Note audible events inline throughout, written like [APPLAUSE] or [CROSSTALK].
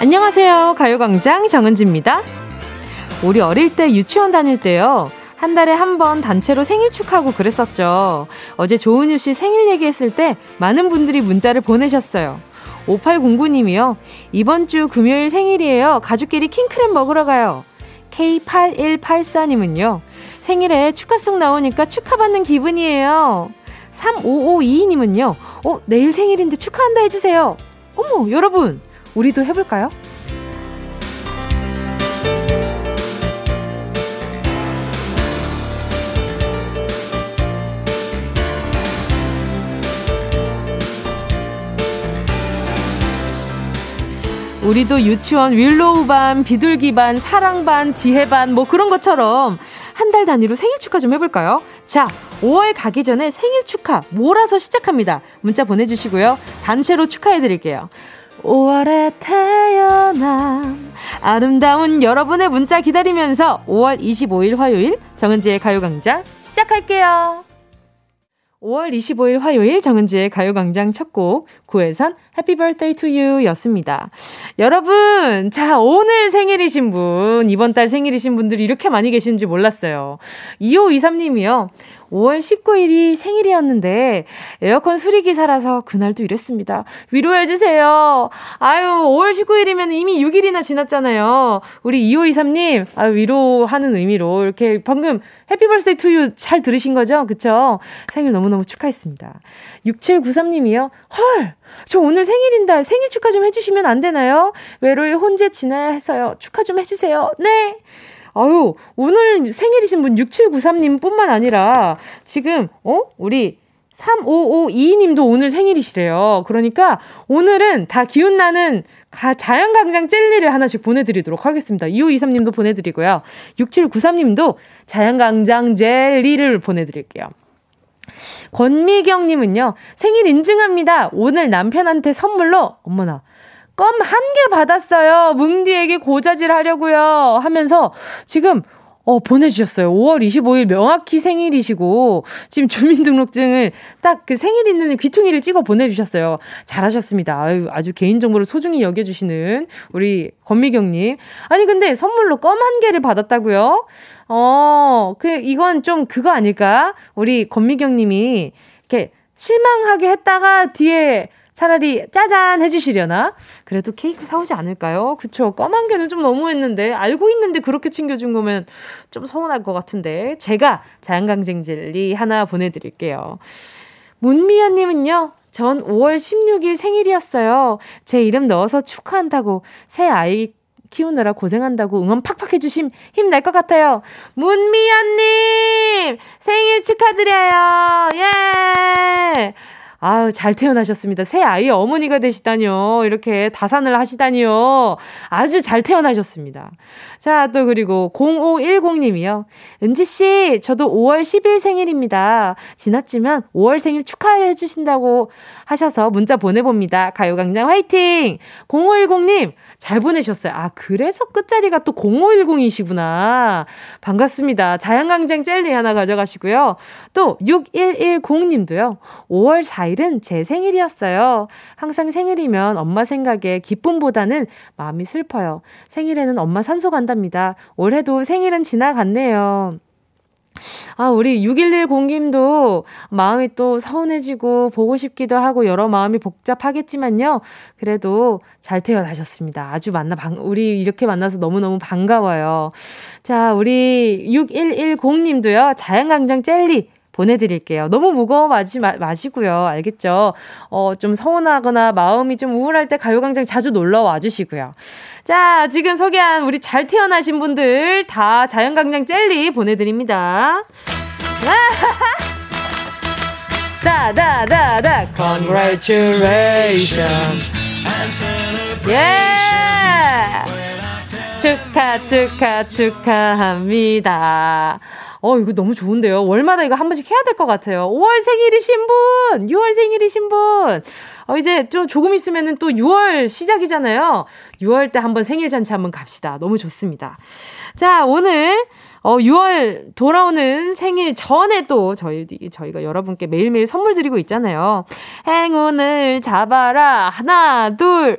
안녕하세요. 가요광장 정은지입니다. 우리 어릴 때 유치원 다닐 때요. 한 달에 한 번 단체로 생일 축하하고 그랬었죠. 어제 조은유 씨 생일 얘기했을 때 많은 분들이 문자를 보내셨어요. 5809님이요. 이번 주 금요일 생일이에요. 가족끼리 킹크랩 먹으러 가요. K8184님은요. 생일에 축하송 나오니까 축하받는 기분이에요. 3552님은요. 어, 내일 생일인데 축하한다 해주세요. 어머, 여러분. 우리도 해볼까요? 우리도 유치원 윌로우 반, 비둘기 반, 사랑 반, 지혜 반, 뭐 그런 것처럼 한 달 단위로 생일 축하 좀 해볼까요? 자, 5월 가기 전에 생일 축하 몰아서 시작합니다. 문자 보내주시고요. 단체로 축하해드릴게요. 5월에 태어난 아름다운 여러분의 문자 기다리면서 5월 25일 화요일 정은지의 가요광장 시작할게요. 5월 25일 화요일 정은지의 가요광장 첫 곡, 구혜선 Happy Birthday to You 였습니다. 여러분, 자, 오늘 생일이신 분, 이번 달 생일이신 분들이 이렇게 많이 계신지 몰랐어요. 2523님이요. 5월 19일이 생일이었는데 에어컨 수리기사라서 그날도 이랬습니다. 위로해주세요. 아유, 5월 19일이면 이미 6일이나 지났잖아요. 우리 2523님, 아 위로하는 의미로 이렇게 방금 해피벌스데이 투유 잘 들으신 거죠? 그쵸? 생일 너무너무 축하했습니다. 6793님이요. 헐! 저 오늘 생일인데 생일 축하 좀 해주시면 안 되나요? 외로이 혼자 지나야 해서요. 축하 좀 해주세요. 네! 아유, 오늘 생일이신 분 6793님 뿐만 아니라 지금, 어? 우리 3552님도 오늘 생일이시래요. 그러니까 오늘은 다 기운나는 자연광장 젤리를 하나씩 보내드리도록 하겠습니다. 2523님도 보내드리고요. 6793님도 자연광장 젤리를 보내드릴게요. 권미경님은요, 생일 인증합니다. 오늘 남편한테 선물로, 어머나, 껌 한 개 받았어요. 뭉디에게 고자질 하려고요. 하면서 지금 어, 보내주셨어요. 5월 25일 명확히 생일이시고, 지금 주민등록증을 딱 그 생일 있는 귀퉁이를 찍어 보내주셨어요. 잘하셨습니다. 아유, 아주 개인정보를 소중히 여겨주시는 우리 권미경님. 아니, 근데 선물로 껌 한 개를 받았다고요? 어, 그, 이건 좀 그거 아닐까? 우리 권미경님이 이렇게 실망하게 했다가 뒤에 차라리 짜잔 해주시려나? 그래도 케이크 사오지 않을까요? 그쵸. 껌한 개는 좀 너무했는데, 알고 있는데 그렇게 챙겨준 거면 좀 서운할 것 같은데. 제가 자연강쟁 젤리 하나 보내드릴게요. 문미연님은요, 전 5월 16일 생일이었어요. 제 이름 넣어서 축하한다고 새 아이 키우느라 고생한다고 응원 팍팍 해주심 힘날 것 같아요. 문미연님! 생일 축하드려요! 예! 아유, 잘 태어나셨습니다. 새 아이의 어머니가 되시다니요. 이렇게 다산을 하시다니요. 아주 잘 태어나셨습니다. 자, 또 그리고 0510님이요. 은지씨, 저도 5월 10일 생일입니다. 지났지만 5월 생일 축하해 주신다고 하셔서 문자 보내봅니다. 가요광장 화이팅! 0510님, 잘 보내셨어요. 아, 그래서 끝자리가 또 0510이시구나. 반갑습니다. 자연강쟁 젤리 하나 가져가시고요. 또 6110님도요. 5월 4일은 제 생일이었어요. 항상 생일이면 엄마 생각에 기쁨보다는 마음이 슬퍼요. 생일에는 엄마 산소 간답니다. 올해도 생일은 지나갔네요. 아, 우리 6110님도 마음이 또 서운해지고 보고 싶기도 하고 여러 마음이 복잡하겠지만요. 그래도 잘 태어나셨습니다. 아주 만나, 방, 우리 이렇게 만나서 너무너무 반가워요. 자, 우리 6110님도요. 자연강장 젤리 보내드릴게요. 너무 무거워 마시, 마시고요. 알겠죠? 어, 좀 서운하거나 마음이 좀 우울할 때 가요광장 자주 놀러 와주시고요. 자, 지금 소개한 우리 잘 태어나신 분들 다 자연강장 젤리 보내드립니다. [LAUGHS] 다, 다, 다, 다. Congratulations. 예! 축하, 축하, 축하합니다. 어, 이거 너무 좋은데요. 월마다 이거 한 번씩 해야 될 것 같아요. 5월 생일이신 분! 6월 생일이신 분! 어, 이제 좀 조금 있으면은 또 6월 시작이잖아요. 6월 때 한번 생일 잔치 한번 갑시다. 너무 좋습니다. 자, 오늘 어, 6월 돌아오는 생일 전에 또 저희, 저희가 여러분께 매일매일 선물 드리고 있잖아요. 행운을 잡아라. 하나, 둘.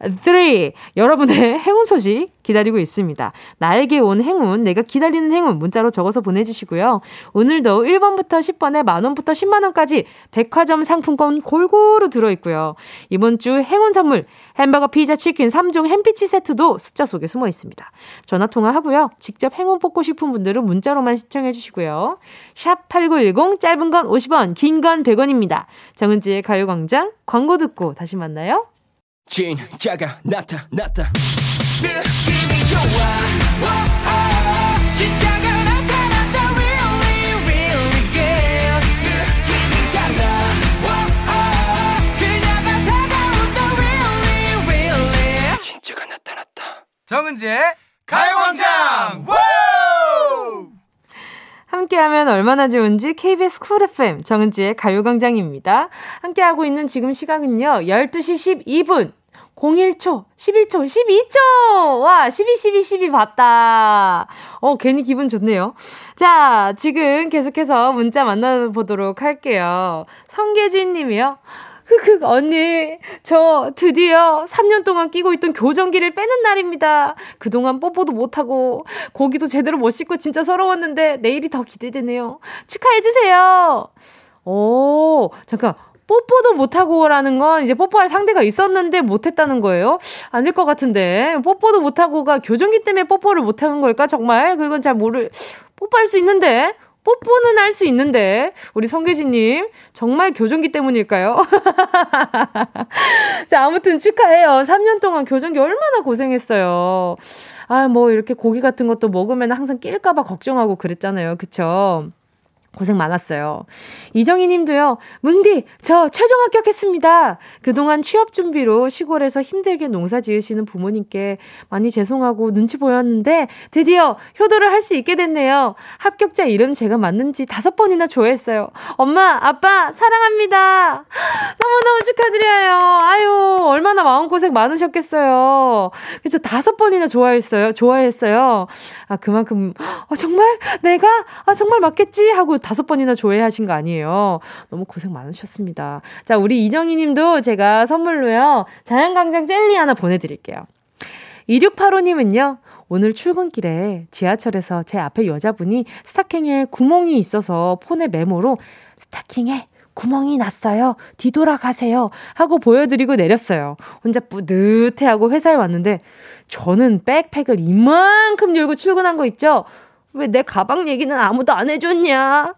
3. 여러분의 [LAUGHS] 행운 소식 기다리고 있습니다. 나에게 온 행운, 내가 기다리는 행운 문자로 적어서 보내주시고요. 오늘도 1번부터 10번에 만원부터 10만원까지 백화점 상품권 골고루 들어있고요. 이번 주 행운 선물, 햄버거, 피자, 치킨 3종 햄피치 세트도 숫자 속에 숨어 있습니다. 전화 통화하고요. 직접 행운 뽑고 싶은 분들은 문자로만 시청해 주시고요. 샵 8910 짧은 건 50원, 긴 건 100원입니다. 정은지의 가요광장 광고 듣고 다시 만나요. 진짜가 나타났다. 느낌이 좋아. 오, 진짜가 나타났다. Really, really good. 느낌이 달라. 오, 그녀가 다가온다. Really, really. 진짜가 나타났다. 정은지의 가요광장. 함께하면 얼마나 좋은지 KBS 쿨 FM 정은지의 가요광장입니다. 함께하고 있는 지금 시각은요 12시 12분 01초, 11초, 12초! 와, 12, 12, 12 봤다. 어, 괜히 기분 좋네요. 자, 지금 계속해서 문자 만나보도록 할게요. 성계진 님이요. 흑흑, 언니, 저 드디어 3년 동안 끼고 있던 교정기를 빼는 날입니다. 그동안 뽀뽀도 못하고, 고기도 제대로 못 씻고 진짜 서러웠는데, 내일이 더 기대되네요. 축하해주세요! 오, 잠깐. 뽀뽀도 못하고라는 건 이제 뽀뽀할 상대가 있었는데 못했다는 거예요? 아닐 것 같은데. 뽀뽀도 못하고가 교정기 때문에 뽀뽀를 못하는 걸까? 정말? 그건 잘 모를, 뽀뽀할 수 있는데? 뽀뽀는 할 수 있는데, 우리 성계진님, 정말 교정기 때문일까요? [LAUGHS] 자, 아무튼 축하해요. 3년 동안 교정기 얼마나 고생했어요. 아, 뭐, 이렇게 고기 같은 것도 먹으면 항상 낄까봐 걱정하고 그랬잖아요. 그쵸? 고생 많았어요. 이정희 님도요, 뭉디, 저 최종 합격했습니다. 그동안 취업 준비로 시골에서 힘들게 농사 지으시는 부모님께 많이 죄송하고 눈치 보였는데, 드디어 효도를 할 수 있게 됐네요. 합격자 이름 제가 맞는지 다섯 번이나 좋아했어요. 엄마, 아빠, 사랑합니다. 너무너무 축하드려요. 아유, 얼마나 마음고생 많으셨겠어요. 그래서 다섯 번이나 좋아했어요. 좋아했어요. 아, 그만큼, 아, 정말? 내가? 아, 정말 맞겠지? 하고 다섯 번이나 조회하신 거 아니에요. 너무 고생 많으셨습니다. 자, 우리 이정희 님도 제가 선물로요. 자연강장 젤리 하나 보내드릴게요. 2685님은요. 오늘 출근길에 지하철에서 제 앞에 여자분이 스타킹에 구멍이 있어서 폰에 메모로 스타킹에 구멍이 났어요. 뒤돌아가세요. 하고 보여드리고 내렸어요. 혼자 뿌듯해하고 회사에 왔는데 저는 백팩을 이만큼 열고 출근한 거 있죠? 왜 내 가방 얘기는 아무도 안 해줬냐?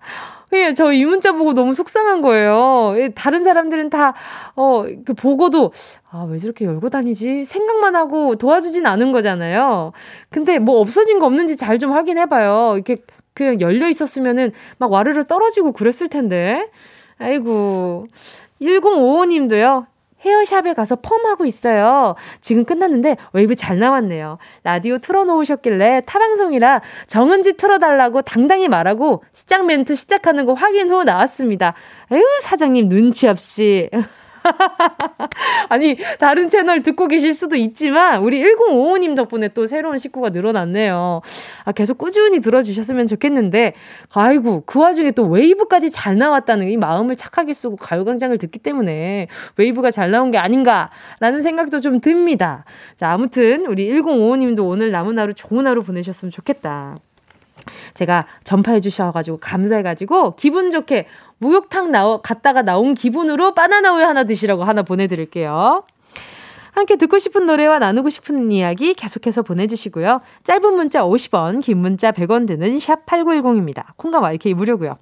예, 저 이 문자 보고 너무 속상한 거예요. 예, 다른 사람들은 다, 어, 그 보고도, 아, 왜 저렇게 열고 다니지? 생각만 하고 도와주진 않은 거잖아요. 근데 뭐 없어진 거 없는지 잘 좀 확인해봐요. 이렇게 그냥 열려 있었으면은 막 와르르 떨어지고 그랬을 텐데. 아이고. 1055님도요. 헤어샵에 가서 펌하고 있어요. 지금 끝났는데 웨이브 잘 나왔네요. 라디오 틀어놓으셨길래 타방송이라 정은지 틀어달라고 당당히 말하고 시작 멘트 시작하는 거 확인 후 나왔습니다. 에휴, 사장님 눈치 없이. [LAUGHS] [LAUGHS] 아니, 다른 채널 듣고 계실 수도 있지만, 우리 1055님 덕분에 또 새로운 식구가 늘어났네요. 아, 계속 꾸준히 들어주셨으면 좋겠는데, 아이고, 그 와중에 또 웨이브까지 잘 나왔다는 이 마음을 착하게 쓰고 가요광장을 듣기 때문에 웨이브가 잘 나온 게 아닌가라는 생각도 좀 듭니다. 자, 아무튼, 우리 1055님도 오늘 남은 하루 좋은 하루 보내셨으면 좋겠다. 제가 전파해 주셔가지고 감사해가지고 기분 좋게 목욕탕 나오, 갔다가 나온 기분으로 바나나 우유 하나 드시라고 하나 보내드릴게요. 함께 듣고 싶은 노래와 나누고 싶은 이야기 계속해서 보내주시고요. 짧은 문자 50원, 긴 문자 100원 드는 샵 8910입니다. 콩과 마이크이 무료고요.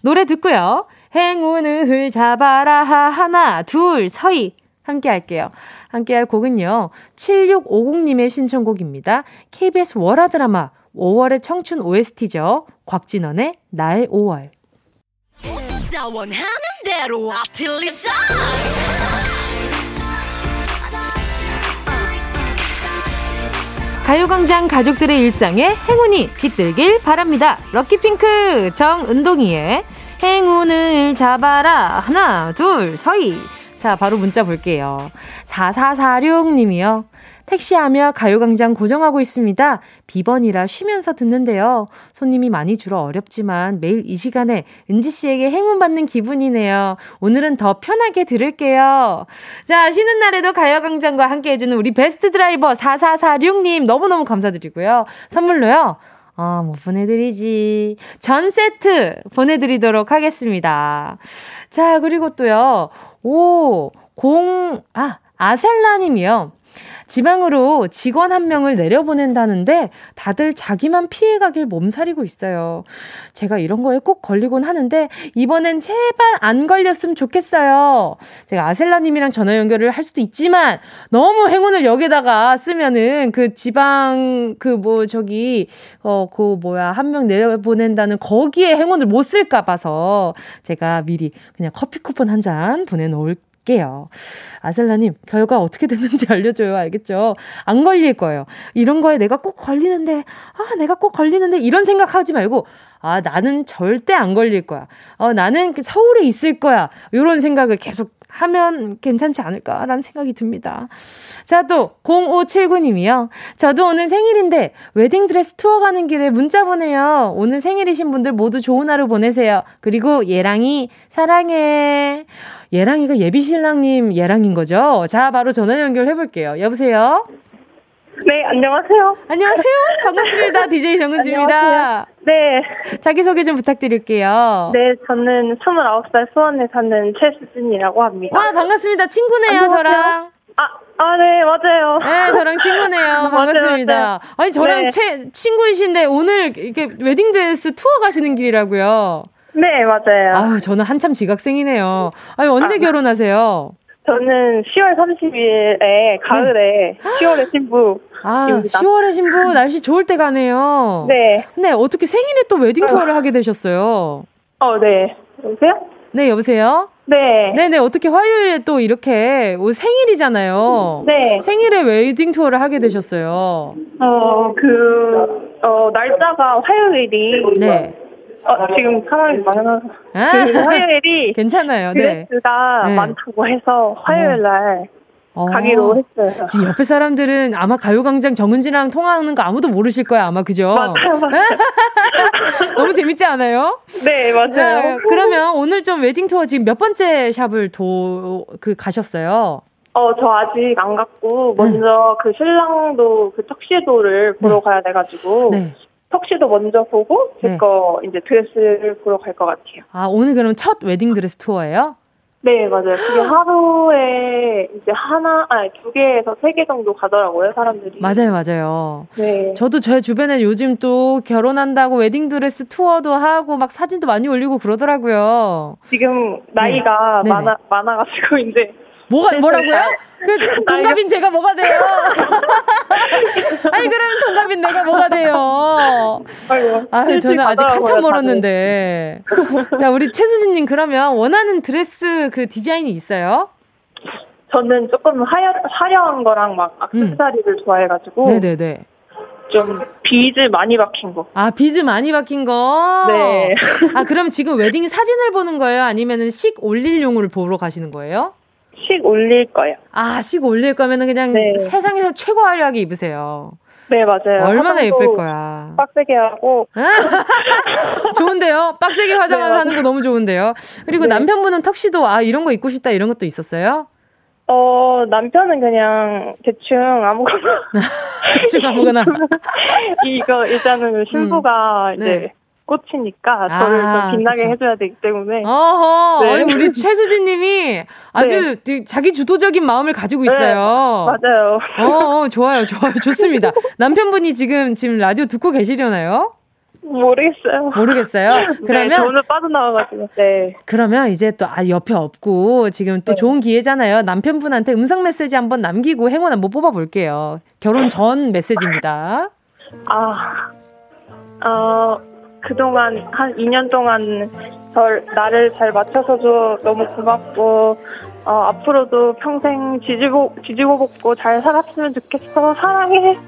노래 듣고요. 행운을 잡아라 하나 둘 서희 함께 할게요. 함께 할 곡은요. 7650님의 신청곡입니다. KBS 월화 드라마 5월의 청춘 OST죠. 곽진원의 나의 5월. 가요광장 가족들의 일상에 행운이 깃들길 바랍니다. 럭키핑크 정은동이의 행운을 잡아라 하나 둘 서희 자, 바로 문자 볼게요. 4446님이요. 택시하며 가요광장 고정하고 있습니다. 비번이라 쉬면서 듣는데요. 손님이 많이 줄어 어렵지만 매일 이 시간에 은지씨에게 행운 받는 기분이네요. 오늘은 더 편하게 들을게요. 자, 쉬는 날에도 가요광장과 함께 해주는 우리 베스트 드라이버 4446님 너무너무 감사드리고요. 선물로요. 아, 뭐 보내드리지. 전 세트 보내드리도록 하겠습니다. 자, 그리고 또요. 오, 공, 아, 아셀라님이요. 지방으로 직원 한 명을 내려보낸다는데 다들 자기만 피해가길 몸살이고 있어요. 제가 이런 거에 꼭 걸리곤 하는데 이번엔 제발 안 걸렸으면 좋겠어요. 제가 아셀라님이랑 전화 연결을 할 수도 있지만 너무 행운을 여기다가 쓰면은 그 지방 그 뭐 저기 어 그 뭐야 한 명 내려보낸다는 거기에 행운을 못 쓸까 봐서 제가 미리 그냥 커피 쿠폰 한 잔 보내놓을 볼게요. 아셀라님, 결과 어떻게 됐는지 [LAUGHS] 알려줘요. 알겠죠? 안 걸릴 거예요. 이런 거에 내가 꼭 걸리는데, 아, 내가 꼭 걸리는데, 이런 생각 하지 말고, 아, 나는 절대 안 걸릴 거야. 어, 나는 그 서울에 있을 거야. 이런 생각을 계속 하면 괜찮지 않을까라는 생각이 듭니다. 자, 또 0579님이요. 저도 오늘 생일인데 웨딩드레스 투어 가는 길에 문자 보내요. 오늘 생일이신 분들 모두 좋은 하루 보내세요. 그리고 예랑이 사랑해. 예랑이가 예비신랑님 예랑인 거죠? 자, 바로 전화 연결해 볼게요. 여보세요? 네, 안녕하세요. 안녕하세요. 반갑습니다. [LAUGHS] DJ 정은지입니다. 네. 자기소개 좀 부탁드릴게요. 네, 저는 29살 수원에 사는 최수진이라고 합니다. 와, 반갑습니다. 친구네요, 안녕하세요. 저랑. 아, 아, 네, 맞아요. 네, 저랑 친구네요. [LAUGHS] 반갑습니다. 맞아요, 맞아요. 아니, 저랑 네. 채, 친구이신데 오늘 이렇게 웨딩드레스 투어 가시는 길이라고요. 네, 맞아요. 아유, 저는 한참 지각생이네요. 아유, 언제 아, 결혼하세요? 저는 10월 30일에 가을에 네. 10월의 신부. 아, 10월의 신부 날씨 좋을 때 가네요. 네. 네, 어떻게 생일에 또 웨딩 투어를 하게 되셨어요? 어, 네. 여보세요? 네, 여보세요? 네. 네네, 어떻게 화요일에 또 이렇게 생일이잖아요. 네. 생일에 웨딩 투어를 하게 되셨어요. 어, 그, 어, 날짜가 화요일이. 네. 어, 지금 상황이 많아서. 아~ 그 화요일이. [LAUGHS] 괜찮아요. 네. 드레스가 네. 많다고 해서 화요일 날 어. 가기로 했어요. 지금 옆에 사람들은 아마 가요광장 정은지랑 통화하는 거 아무도 모르실 거야, 아마 그죠? 맞아요, 맞아요. [LAUGHS] 너무 재밌지 않아요? 네, 맞아요. 네, 그러면 오늘 좀 웨딩 투어 지금 몇 번째 샵을 도, 그, 가셨어요? 어, 저 아직 안 갔고, 먼저 네. 그 신랑도 그 턱시도를 보러 네. 가야 돼가지고, 네. 턱시도 먼저 보고 제 거 네. 이제 드레스를 보러 갈 것 같아요. 아 오늘 그럼 첫 웨딩 드레스 투어예요? 네 맞아요. 그게 하루에 이제 하나 아니 두 개에서 세 개 정도 가더라고요 사람들이. 맞아요 맞아요. 네. 저도 제 주변에 요즘 또 결혼한다고 웨딩 드레스 투어도 하고 막 사진도 많이 올리고 그러더라고요. 지금 나이가 네. 많아 많아가지고 [LAUGHS] 이제 뭐가 뭐라고요? 그 동갑인 제가 뭐가 돼요? [LAUGHS] 아니 그러면 동갑인 내가 뭐가 돼요? 아유 저는 아직 한참 멀었는데. 자 우리 최수진님 그러면 원하는 드레스 그 디자인이 있어요? 저는 조금 화려, 화려한 거랑 막 악세사리를 음. 좋아해가지고. 네네네. 좀 비즈 많이 박힌 거. 아 비즈 많이 박힌 거. 네. 아 그럼 지금 웨딩 사진을 보는 거예요? 아니면은 식 올릴 용을 보러 가시는 거예요? 식 올릴 거예요. 아, 식 올릴 거면은 그냥 네. 세상에서 최고 화려하게 입으세요. 네, 맞아요. 얼마나 예쁠 거야. 빡세게 하고. [LAUGHS] 좋은데요? 빡세게 화장을 네, 하는 거 너무 좋은데요? 그리고 네. 남편분은 턱시도, 아, 이런 거 입고 싶다, 이런 것도 있었어요? 어, 남편은 그냥 대충 아무거나. [LAUGHS] 대충 아무거나. [LAUGHS] 이거 일단은 신부가 음, 네. 이제 꽃이니까 저를 아, 좀 빛나게 그쵸. 해줘야 되기 때문에. 어허, 네. 아니, 우리 최수진님이 아주 네. 자기 주도적인 마음을 가지고 네, 있어요. 네, 맞아요. 어, 어, 좋아요, 좋아요, 좋습니다. [LAUGHS] 남편분이 지금 지금 라디오 듣고 계시려나요? 모르겠어요. 모르겠어요. 네, 그러면 네, 오늘 빠져나와가지고. 네. 그러면 이제 또 아, 옆에 없고 지금 또 네. 좋은 기회잖아요. 남편분한테 음성 메시지 한번 남기고 행운 한번 뽑아볼게요. 결혼 전 메시지입니다. 아, 어. 그동안 한 2년 동안 절, 나를 잘 맞춰서줘 너무 고맙고 어, 앞으로도 평생 지지고 지지고 볶고 잘 살았으면 좋겠어 사랑해.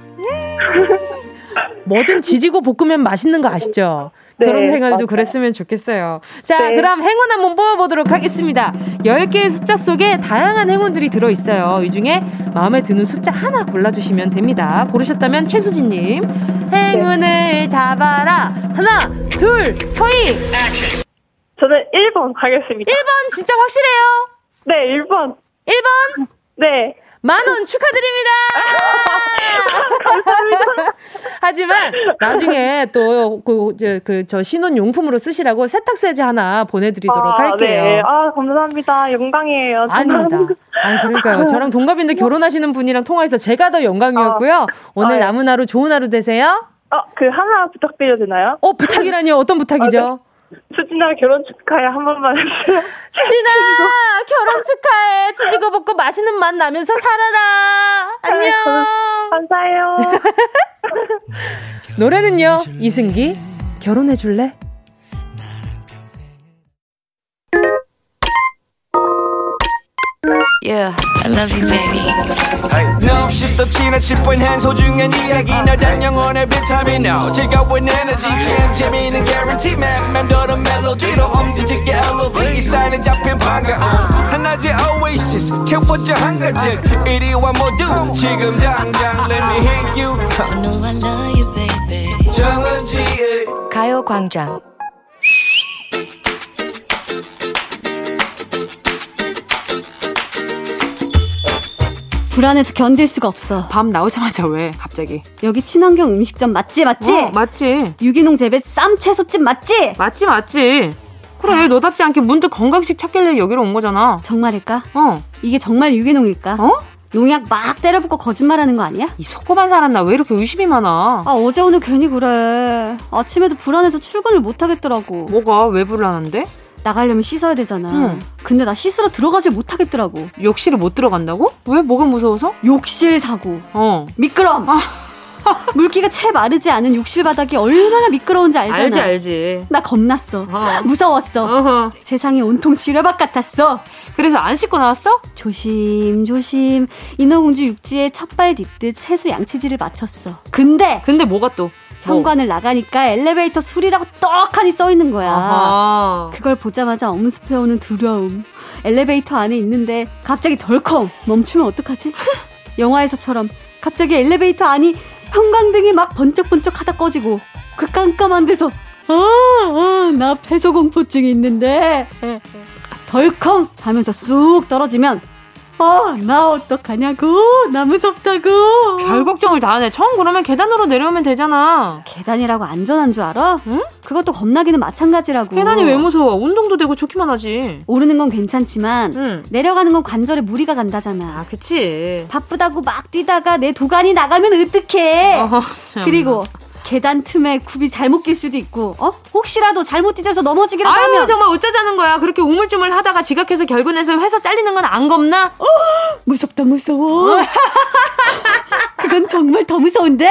뭐든 지지고 볶으면 맛있는 거 아시죠? 네, 결혼 생활도 맞아요. 그랬으면 좋겠어요. 자, 네. 그럼 행운 한번 뽑아보도록 하겠습니다. 10개의 숫자 속에 다양한 행운들이 들어있어요. 이 중에 마음에 드는 숫자 하나 골라주시면 됩니다. 고르셨다면 최수진님, 행운을 네. 잡아라. 하나, 둘, 서희! 저는 1번 가겠습니다. 1번 진짜 확실해요? 네, 1번. 1번? 네. 만 원 축하드립니다! 감사합니다. [LAUGHS] 하지만 나중에 또, 그, 저, 그, 저 신혼 용품으로 쓰시라고 세탁 세제 하나 보내드리도록 아, 할게요. 네. 아, 감사합니다. 영광이에요. 아닙니다. 아니, 그러니까요. 저랑 동갑인데 결혼하시는 분이랑 통화해서 제가 더 영광이었고요. 아, 오늘 아, 남은 하루 좋은 하루 되세요. 어, 그 하나 부탁드려도 되나요? 어, 부탁이라니요? 어떤 부탁이죠? 아, 네. 수진아 결혼 축하해 한 번만 해주세요. 수진아 [LAUGHS] 결혼 축하해. 치즈고 볶고 맛있는 맛 나면서 살아라. 안녕. 감사해요. [LAUGHS] 노래는요 이승기 결혼해 줄래? Yeah, I love you, baby. No, 없이 또 지나칠 뻔한 소중한 이야기. 너란 영혼의 비타민. No 즐거운 에너지. 참 재미있는 guarantee man. 맘대로 멜로디로 엄지짓게 elevate 이. 사인에 잡힌 반가움 하나의 oasis. 채워져 한가득 이리와 모두. 지금 당장 let me hit you. I know I love you, baby. 정은지의 가요광장 불안해서 견딜 수가 없어. 밤 나오자마자 왜 갑자기? 여기 친환경 음식점 맞지 맞지? 어, 맞지. 유기농 재배 쌈 채소집 맞지? 맞지 맞지. 그래 아. 너답지 않게 문득 건강식 찾길래 여기로 온 거잖아. 정말일까? 어. 이게 정말 유기농일까? 어? 농약 막 때려붓고 거짓말하는 거 아니야? 이 속고만 살았나 왜 이렇게 의심이 많아? 아 어제 오늘 괜히 그래. 아침에도 불안해서 출근을 못 하겠더라고. 뭐가 왜 불안한데? 나가려면 씻어야 되잖아. 응. 근데 나 씻으러 들어가질 못하겠더라고. 욕실에 못 들어간다고? 왜? 뭐가 무서워서? 욕실 사고. 어. 미끄럼. 아. [LAUGHS] 물기가 채 마르지 않은 욕실 바닥이 얼마나 미끄러운지 알잖아. 알지, 알지. 나 겁났어. 어. 무서웠어. 어허. 세상이 온통 지뢰밭 같았어. 그래서 안 씻고 나왔어? 조심, 조심. 인어공주 육지에 첫발 딛듯 세수 양치질을 마쳤어. 근데! 근데 뭐가 또? 현관을 나가니까 엘리베이터 술이라고 떡하니 써 있는 거야. 아하. 그걸 보자마자 엄습해오는 두려움. 엘리베이터 안에 있는데 갑자기 덜컹 멈추면 어떡하지? [LAUGHS] 영화에서처럼 갑자기 엘리베이터 안이 형광등이 막 번쩍번쩍 하다 꺼지고 그 깜깜한 데서 아, 아, 나 폐소공포증이 있는데 덜컹 하면서 쑥 떨어지면 어, 나 어떡하냐고. 나 무섭다고. 별 걱정을 다 하네. 처음 그러면 계단으로 내려오면 되잖아. 계단이라고 안전한 줄 알아? 응? 그것도 겁나기는 마찬가지라고. 계단이 왜 무서워? 운동도 되고 좋기만 하지. 오르는 건 괜찮지만 응. 내려가는 건 관절에 무리가 간다잖아. 아, 그치. 바쁘다고 막 뛰다가 내 도관이 나가면 어떡해. 어, [LAUGHS] 그리고 계단 틈에 굽이 잘못 낄 수도 있고, 어? 혹시라도 잘못 뛰어서 넘어지기라도 아유, 하면. 정말 어쩌자는 거야. 그렇게 우물쭈물 하다가 지각해서 결근해서 회사 잘리는 건 안 겁나? 어, 무섭다, 무서워. [LAUGHS] 그건 정말 더 무서운데?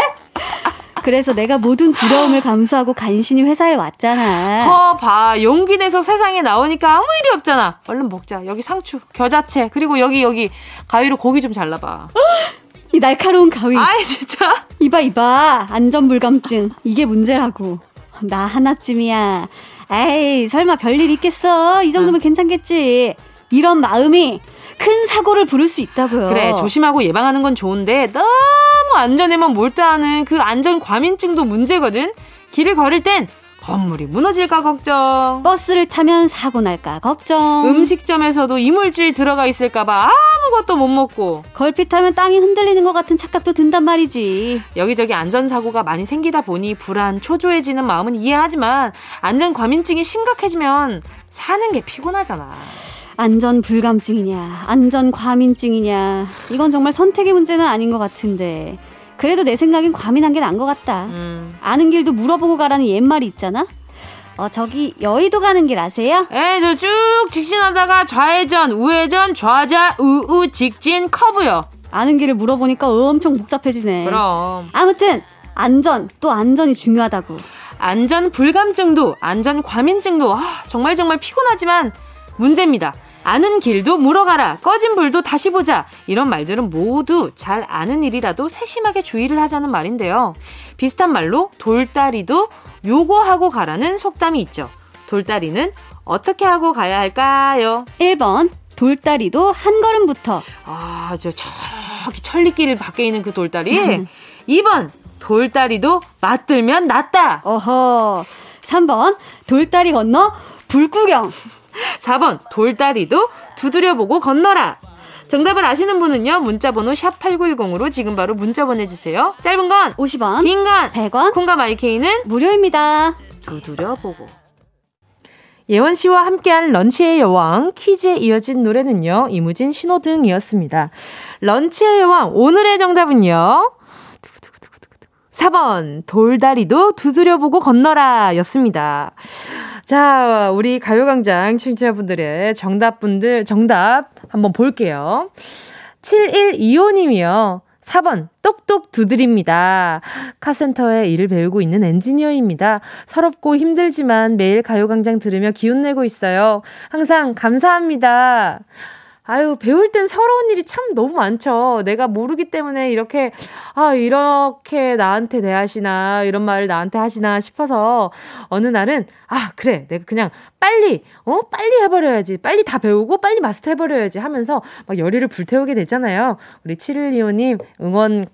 그래서 내가 모든 두려움을 감수하고 간신히 회사에 왔잖아. 허, 봐. 용기 내서 세상에 나오니까 아무 일이 없잖아. 얼른 먹자. 여기 상추, 겨자채, 그리고 여기, 여기 가위로 고기 좀 잘라봐. [LAUGHS] 이 날카로운 가위. 아이, 진짜. 이봐, 이봐. 안전불감증. 이게 문제라고. 나 하나쯤이야. 에이, 설마 별일 있겠어? 이 정도면 응. 괜찮겠지. 이런 마음이 큰 사고를 부를 수 있다고요. 그래, 조심하고 예방하는 건 좋은데 너무 안전에만 몰두하는 그 안전 과민증도 문제거든. 길을 걸을 땐 건물이 무너질까 걱정. 버스를 타면 사고 날까 걱정. 음식점에서도 이물질 들어가 있을까봐 아무것도 못 먹고. 걸핏하면 땅이 흔들리는 것 같은 착각도 든단 말이지. 여기저기 안전사고가 많이 생기다 보니 불안, 초조해지는 마음은 이해하지만 안전 과민증이 심각해지면 사는 게 피곤하잖아. 안전 불감증이냐, 안전 과민증이냐. 이건 정말 선택의 문제는 아닌 것 같은데. 그래도 내 생각엔 과민한 게 난 것 같다. 음. 아는 길도 물어보고 가라는 옛말이 있잖아. 어, 저기 여의도 가는 길 아세요? 에, 저쭉 직진하다가 좌회전, 우회전, 좌좌, 우우 직진 커브요. 아는 길을 물어보니까 엄청 복잡해지네. 그럼. 아무튼 안전 또 안전이 중요하다고. 안전 불감증도 안전 과민증도 아, 정말 정말 피곤하지만 문제입니다. 아는 길도 물어가라. 꺼진 불도 다시 보자. 이런 말들은 모두 잘 아는 일이라도 세심하게 주의를 하자는 말인데요. 비슷한 말로 돌다리도 요거하고 가라는 속담이 있죠. 돌다리는 어떻게 하고 가야 할까요? 1번 돌다리도 한 걸음부터. 아, 저 저기 천리길 밖에 있는 그 돌다리. [LAUGHS] 2번 돌다리도 맞들면 낫다. 어허. 3번 돌다리 건너 불구경. 4번 돌다리도 두드려보고 건너라. 정답을 아시는 분은요. 문자번호 샵 8910으로 지금 바로 문자 보내주세요. 짧은 건 50원, 긴 건 100원, 콩과 마이케이는 무료입니다. 두드려보고. 예원 씨와 함께한 런치의 여왕 퀴즈에 이어진 노래는요. 이무진 신호등이었습니다. 런치의 여왕 오늘의 정답은요. 4번 돌다리도 두드려보고 건너라 였습니다. 자, 우리 가요광장 청취자분들의 정답분들, 정답 한번 볼게요. 7125님이요. 4번, 똑똑 두드립니다. 카센터에 일을 배우고 있는 엔지니어입니다. 서럽고 힘들지만 매일 가요광장 들으며 기운내고 있어요. 항상 감사합니다. 아유, 배울 땐 서러운 일이 참 너무 많죠. 내가 모르기 때문에 이렇게, 아, 이렇게 나한테 대하시나, 이런 말을 나한테 하시나 싶어서, 어느 날은, 아, 그래. 내가 그냥 빨리, 어, 빨리 해버려야지. 빨리 다 배우고 빨리 마스터 해버려야지 하면서 막 열의를 불태우게 되잖아요. 우리 7125님, 응원,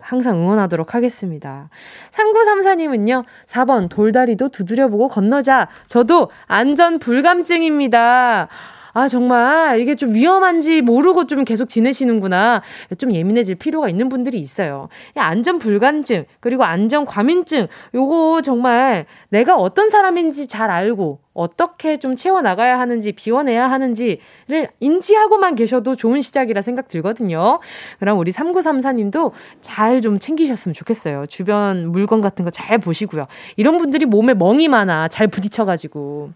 항상 응원하도록 하겠습니다. 3934님은요, 4번, 돌다리도 두드려보고 건너자. 저도 안전 불감증입니다. 아, 정말 이게 좀 위험한지 모르고 좀 계속 지내시는구나. 좀 예민해질 필요가 있는 분들이 있어요. 안전 불감증, 그리고 안전 과민증, 요거 정말 내가 어떤 사람인지 잘 알고 어떻게 좀 채워나가야 하는지, 비워내야 하는지를 인지하고만 계셔도 좋은 시작이라 생각 들거든요. 그럼 우리 3934님도 잘 좀 챙기셨으면 좋겠어요. 주변 물건 같은 거 잘 보시고요. 이런 분들이 몸에 멍이 많아. 잘 부딪혀가지고.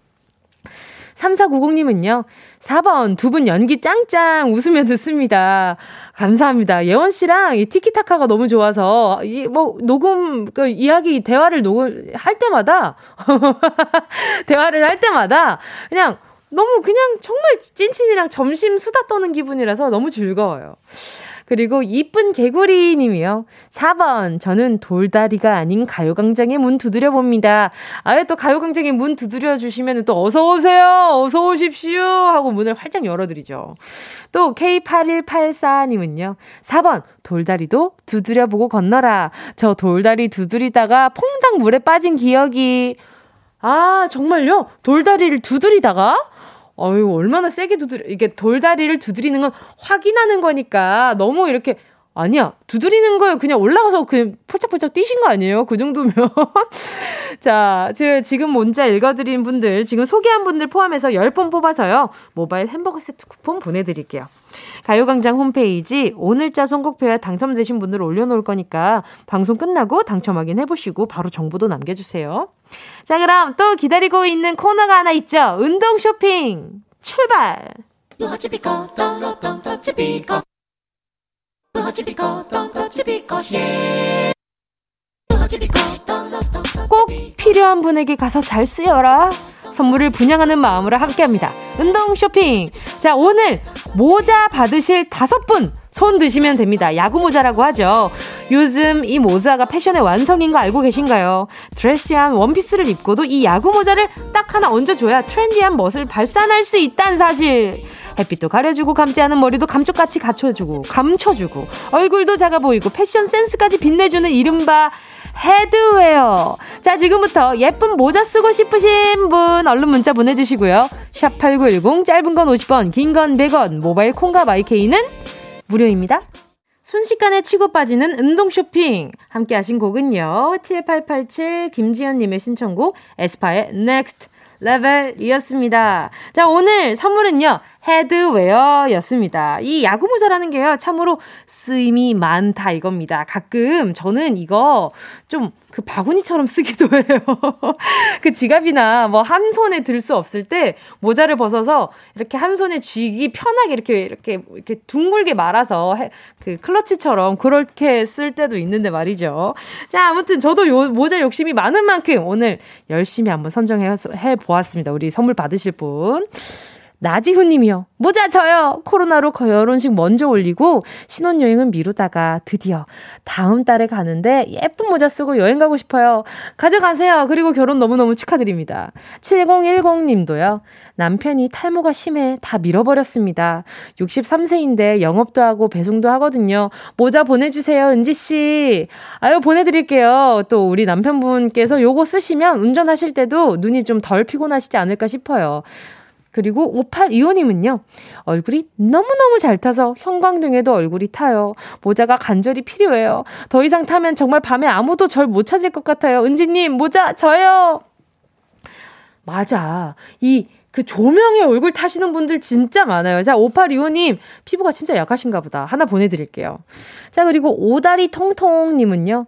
3490님은요, 4번 두 분 연기 짱짱 웃으며 듣습니다. 감사합니다. 예원 씨랑 이 티키타카가 너무 좋아서, 이, 뭐, 녹음, 그, 이야기, 대화를 녹음, 할 때마다, [LAUGHS] 대화를 할 때마다, 그냥, 너무 그냥 정말 찐친이랑 점심 수다 떠는 기분이라서 너무 즐거워요. 그리고 이쁜 개구리 님이요. 4번. 저는 돌다리가 아닌 가요광장의 문 두드려 봅니다. 아예 또 가요광장의 문 두드려 주시면 또 어서오세요! 어서 오십시오! 하고 문을 활짝 열어드리죠. 또 K8184 님은요. 4번. 돌다리도 두드려 보고 건너라. 저 돌다리 두드리다가 퐁당 물에 빠진 기억이. 아, 정말요? 돌다리를 두드리다가? 어유 얼마나 세게 두드려 이게 돌다리를 두드리는 건 확인하는 거니까 너무 이렇게 아니야. 두드리는 거예요 그냥 올라가서 그냥 폴짝폴짝 뛰신 거 아니에요? 그 정도면? [LAUGHS] 자 지금 문자 읽어드린 분들 지금 소개한 분들 포함해서 10번 뽑아서요. 모바일 햄버거 세트 쿠폰 보내드릴게요. 가요광장 홈페이지 오늘자 선곡표에 당첨되신 분들 올려놓을 거니까 방송 끝나고 당첨 확인해보시고 바로 정보도 남겨주세요. 자, 그럼 또 기다리고 있는 코너가 하나 있죠. 운동 쇼핑 출발! 꼭 필요한 분에게 가서 잘 쓰여라. 선물을 분양하는 마음으로 함께합니다. 운동 쇼핑. 자, 오늘 모자 받으실 다섯 분 손 드시면 됩니다. 야구 모자라고 하죠. 요즘 이 모자가 패션의 완성인 거 알고 계신가요? 드레시한 원피스를 입고도 이 야구 모자를 딱 하나 얹어줘야 트렌디한 멋을 발산할 수 있다는 사실. 햇빛도 가려주고 감지 않은 머리도 감쪽같이 갖춰주고 감춰주고 얼굴도 작아 보이고 패션 센스까지 빛내주는 이른바 headwear. 자, 지금부터 예쁜 모자 쓰고 싶으신 분 얼른 문자 보내주시고요. 샵 8910 짧은 건 50원, 긴 건 100원, 모바일 콩과 마이케이는 무료입니다. 순식간에 치고 빠지는 운동 쇼핑. 함께 하신 곡은요. 7887 김지연님의 신청곡 에스파의 Next Level이었습니다. 자, 오늘 선물은요. 헤드웨어였습니다. 이 야구 모자라는 게요. 참으로 쓰임이 많다 이겁니다. 가끔 저는 이거 좀 그 바구니처럼 쓰기도 해요. [LAUGHS] 그 지갑이나 뭐 한 손에 들 수 없을 때 모자를 벗어서 이렇게 한 손에 쥐기 편하게 이렇게 이렇게 이렇게 둥글게 말아서 해, 그 클러치처럼 그렇게 쓸 때도 있는데 말이죠. 자, 아무튼 저도 요 모자 욕심이 많은 만큼 오늘 열심히 한번 선정해 해 보았습니다. 우리 선물 받으실 분. 나지훈 님이요. 모자 저요! 코로나로 결혼식 먼저 올리고 신혼여행은 미루다가 드디어 다음 달에 가는데 예쁜 모자 쓰고 여행 가고 싶어요. 가져가세요. 그리고 결혼 너무너무 축하드립니다. 7010 님도요. 남편이 탈모가 심해 다 밀어버렸습니다. 63세인데 영업도 하고 배송도 하거든요. 모자 보내주세요, 은지씨. 아유, 보내드릴게요. 또 우리 남편분께서 요거 쓰시면 운전하실 때도 눈이 좀 덜 피곤하시지 않을까 싶어요. 그리고 5825님은요, 얼굴이 너무너무 잘 타서 형광등에도 얼굴이 타요. 모자가 간절히 필요해요. 더 이상 타면 정말 밤에 아무도 절 못 찾을 것 같아요. 은지님, 모자 저요! 맞아. 이, 그 조명에 얼굴 타시는 분들 진짜 많아요. 자, 5825님, 피부가 진짜 약하신가 보다. 하나 보내드릴게요. 자, 그리고 오다리 통통님은요,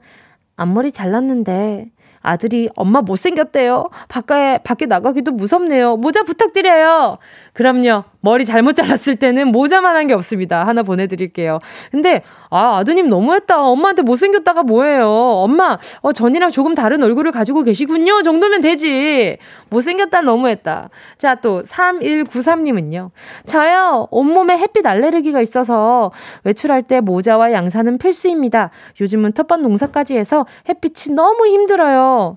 앞머리 잘랐는데, 아들이 엄마 못생겼대요. 바깥에, 밖에 나가기도 무섭네요. 모자 부탁드려요. 그럼요. 머리 잘못 잘랐을 때는 모자만 한 게 없습니다. 하나 보내드릴게요. 근데, 아, 아드님 너무했다. 엄마한테 못생겼다가 뭐예요. 엄마, 어, 전이랑 조금 다른 얼굴을 가지고 계시군요. 정도면 되지. 못생겼다 너무했다. 자, 또, 3193님은요. 저요, 온몸에 햇빛 알레르기가 있어서 외출할 때 모자와 양산은 필수입니다. 요즘은 텃밭 농사까지 해서 햇빛이 너무 힘들어요.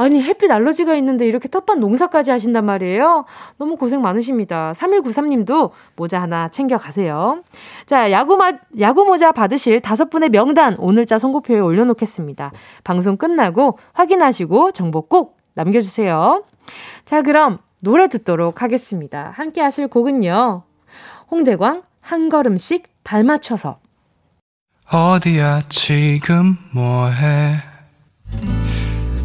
아니, 햇빛 알러지가 있는데 이렇게 텃밭 농사까지 하신단 말이에요? 너무 고생 많으십니다. 3193님도 모자 하나 챙겨 가세요. 자, 야구, 마, 야구 모자 받으실 다섯 분의 명단 오늘자 선고표에 올려놓겠습니다. 방송 끝나고 확인하시고 정보 꼭 남겨주세요. 자, 그럼 노래 듣도록 하겠습니다. 함께 하실 곡은요. 홍대광 한 걸음씩 발 맞춰서. 어디야 지금 뭐해?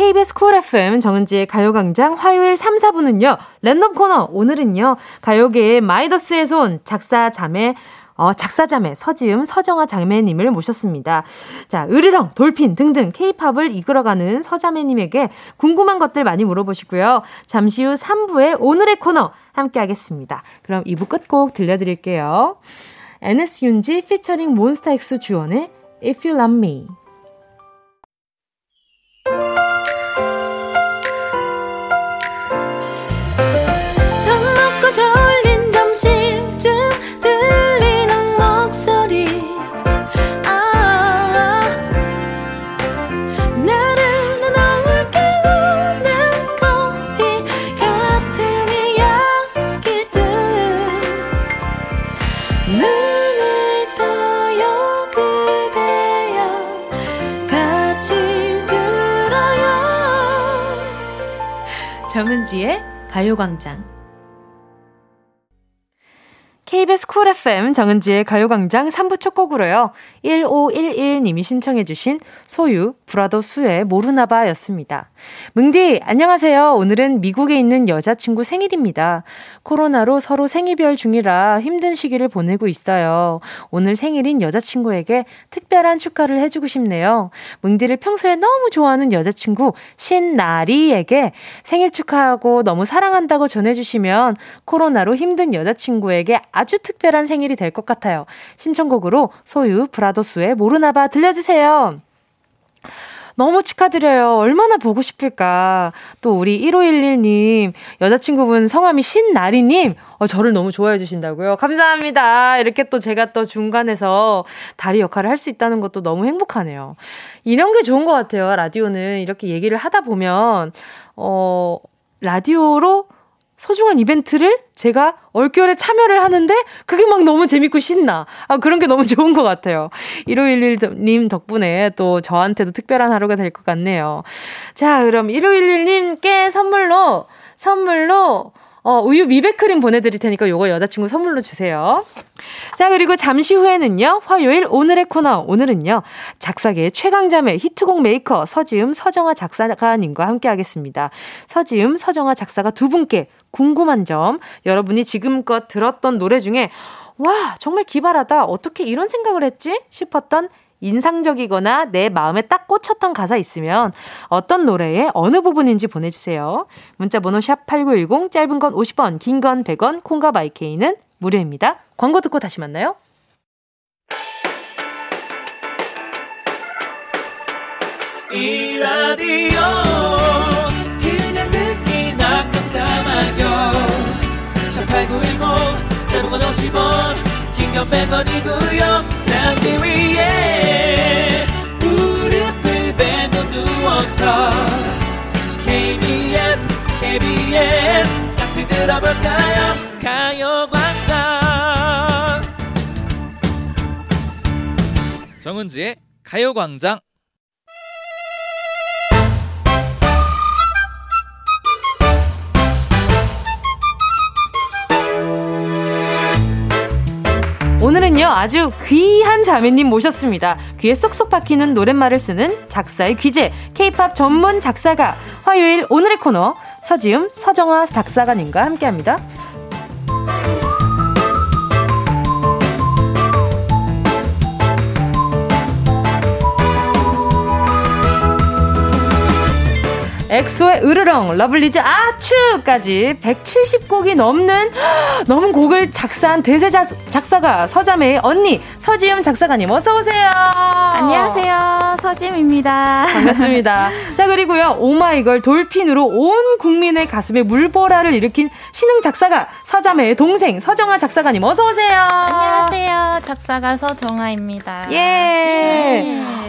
KBS Cool FM 정은지의 가요광장 화요일 3, 4부는요, 랜덤 코너. 오늘은요, 가요계의 마이더스의 손, 작사, 자매, 어, 작사자매, 서지음, 서정아 자매님을 모셨습니다. 자, 으르렁, 돌핀 등등 케이팝을 이끌어가는 서자매님에게 궁금한 것들 많이 물어보시고요. 잠시 후 3부에 오늘의 코너 함께 하겠습니다. 그럼 2부 끝곡 들려드릴게요. NS 윤지 피처링 몬스타엑스 주원의 If You Love Me. 정은지의 가요광장 KBS Cool FM 정은지의 가요광장 3부 첫 곡으로요. 1511님이 신청해주신 소유, 브라더 수의 모르나봐 였습니다. 뭉디, 안녕하세요. 오늘은 미국에 있는 여자친구 생일입니다. 코로나로 서로 생이별 중이라 힘든 시기를 보내고 있어요. 오늘 생일인 여자친구에게 특별한 축하를 해주고 싶네요. 뭉디를 평소에 너무 좋아하는 여자친구 신나리에게 생일 축하하고 너무 사랑한다고 전해주시면 코로나로 힘든 여자친구에게 아주 특별한 생일이 될 것 같아요. 신청곡으로 소유, 브라더스의 모르나봐 들려주세요. 너무 축하드려요. 얼마나 보고 싶을까. 또 우리 1511님, 여자친구분 성함이 신나리님, 어, 저를 너무 좋아해 주신다고요. 감사합니다. 이렇게 또 제가 또 중간에서 다리 역할을 할 수 있다는 것도 너무 행복하네요. 이런 게 좋은 것 같아요. 라디오는 이렇게 얘기를 하다 보면, 어, 라디오로 소중한 이벤트를 제가 얼결에 참여를 하는데 그게 막 너무 재밌고 신나. 아, 그런 게 너무 [LAUGHS] 좋은 것 같아요. 1511님 덕분에 또 저한테도 특별한 하루가 될 것 같네요. 자, 그럼 1511님께 선물로, 선물로 어, 우유 미백크림 보내드릴 테니까 요거 여자친구 선물로 주세요. 자, 그리고 잠시 후에는요, 화요일 오늘의 코너. 오늘은요, 작사계의 최강자매 히트곡 메이커 서지음, 서정아 작사가님과 함께 하겠습니다. 서지음, 서정아 작사가 두 분께 궁금한 점, 여러분이 지금껏 들었던 노래 중에 와, 정말 기발하다. 어떻게 이런 생각을 했지? 싶었던 인상적이거나 내 마음에 딱 꽂혔던 가사 있으면 어떤 노래의 어느 부분인지 보내주세요. 문자번호 샵 8910, 짧은 건 50원, 긴 건 100원, 콩과 마이케이는 무료입니다. 광고 듣고 다시 만나요. 이 라디오 듣기나 깜짝마요 18910 대목은 50원 긴건 100원이고요 잠기 위에 무릎을 베고 누워서 KBS KBS 같이 들어볼까요? 가요광장. 정은지의 가요광장 오늘은요, 아주 귀한 자매님 모셨습니다. 귀에 쏙쏙 박히는 노랫말을 쓰는 작사의 귀재, 케이팝 전문 작사가, 화요일 오늘의 코너, 서지음, 서정화 작사가님과 함께 합니다. 엑소의 으르렁, 러블리즈 아츄까지 170곡이 넘는 [GASPS] 넘은 곡을 작사한 대세 작사가 서자매의 언니 서지음 작사가님 어서 오세요. 안녕하세요. 서지음입니다. 반갑습니다. [LAUGHS] 자 그리고요 오마이걸 Dolphin으로 온 국민의 가슴에 물보라를 일으킨 신흥 작사가 서자매의 동생 서정아 작사가님 어서 오세요. 안녕하세요. 작사가 서정아입니다. 예.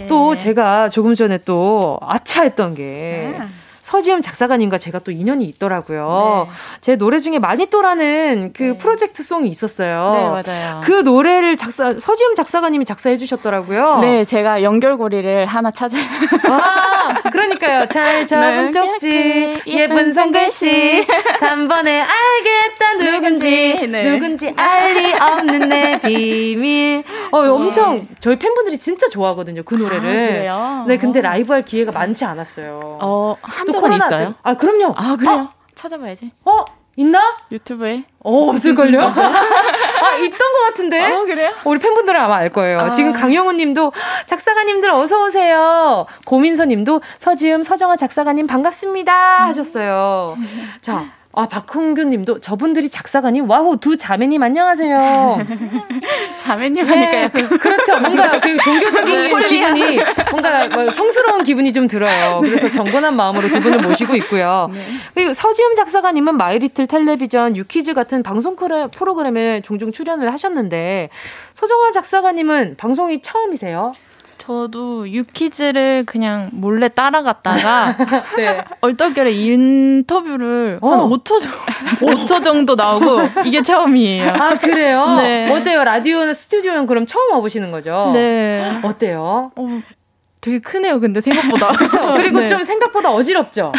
예. 또 제가 조금 전에 또 아차했던 게. 아. 서지음 작사가님과 제가 또 인연이 있더라고요. 네. 제 노래 중에 마니또라는 그 네. 프로젝트 송이 있었어요. 네, 맞아요. 그 노래를 작사, 서지음 작사가님이 작사해 주셨더라고요. 네, 제가 연결고리를 하나 찾아. 아, 그러니까요. 잘 접은 쪽지, 예쁜 손글씨, 단번에 알겠다 누군지, 네. 누군지 알 리 없는 내 [LAUGHS] 비밀. 어, 네. 엄청 저희 팬분들이 진짜 좋아하거든요. 그 노래를. 아, 그래요? 네, 근데 라이브 할 기회가 많지 않았어요. 어, 한 적은 있어요? 아, 그럼요. 아, 그래요? 어? 찾아봐야지. 어? 있나? 유튜브에? 어, 없을걸요? [LAUGHS] 아, 있던 것 같은데? 아, 그래요? 우리 팬분들은 아마 알 거예요. 아. 지금 강영우 님도 작사가님들 어서오세요. 고민서 님도 서지음, 서정아 작사가님 반갑습니다. 하셨어요. 자. 아, 박홍규 님도 저분들이 작사가님, 와우, 두 자매님 안녕하세요. [LAUGHS] 자매님 하니까 네, 그렇죠. 뭔가 그 종교적인 네. 기분이, 뭔가 뭐 성스러운 기분이 좀 들어요. 그래서 경건한 마음으로 두 분을 모시고 있고요. 네. 그리고 서지음 작사가님은 마이리틀 텔레비전, 유퀴즈 같은 방송 프로그램에 종종 출연을 하셨는데, 서정화 작사가님은 방송이 처음이세요? 저도 유키즈를 그냥 몰래 따라갔다가 [LAUGHS] 네. 얼떨결에 인터뷰를 어. 한 5초 정도, 5초 정도 나오고 이게 처음이에요. 아 그래요? 네. 어때요? 라디오나 스튜디오는 그럼 처음 와보시는 거죠? 네. 어때요? 어, 되게 크네요, 근데 생각보다. [LAUGHS] 그렇죠. 그리고 네. 좀 생각보다 어지럽죠.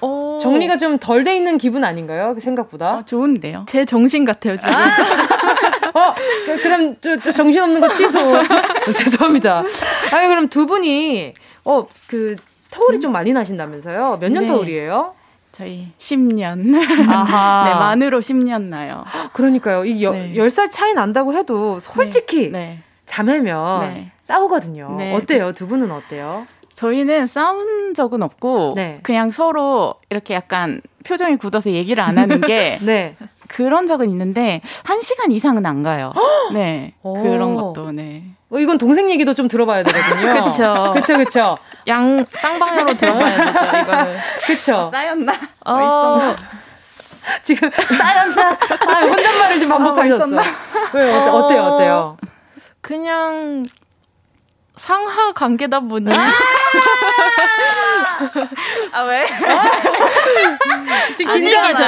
어... 정리가 좀 덜 돼 있는 기분 아닌가요? 생각보다. 아, 좋은데요. 제 정신 같아요, 지금. 아~ [LAUGHS] 어, 그, 럼 저, 저 정신 없는 거 취소. [LAUGHS] 죄송합니다. 아유, 그럼 두 분이 어, 그 터울이 좀 많이 나신다면서요? 몇년 네. 터울이에요? 저희 10년. 아하. [LAUGHS] 네, 만으로 10년 나요. 그러니까요. 이 여, 네. 10살 차이 난다고 해도 솔직히 네. 네. 자매면 네. 싸우거든요. 네. 어때요? 두 분은 어때요? 저희는 싸운 적은 없고 네. 그냥 서로 이렇게 약간 표정이 굳어서 얘기를 안 하는 게 [LAUGHS] 네. 그런 적은 있는데 한 시간 이상은 안 가요. [GASPS] 네 그런 것도 네. 어, 이건 동생 얘기도 좀 들어봐야 되거든요. 그렇죠. 그렇죠, 그렇죠. 양 쌍방향으로 들어봐야 되죠. 이거는. [LAUGHS] 그렇죠. 쌓였나? 어. 어 지금 쌓였나? 아, 혼잣말을 좀 반복하셨어. 어, 왜 어때, 어때요? 어때요? 그냥 상하 관계다 보니. 아, [LAUGHS] 아 왜? 긴장하죠.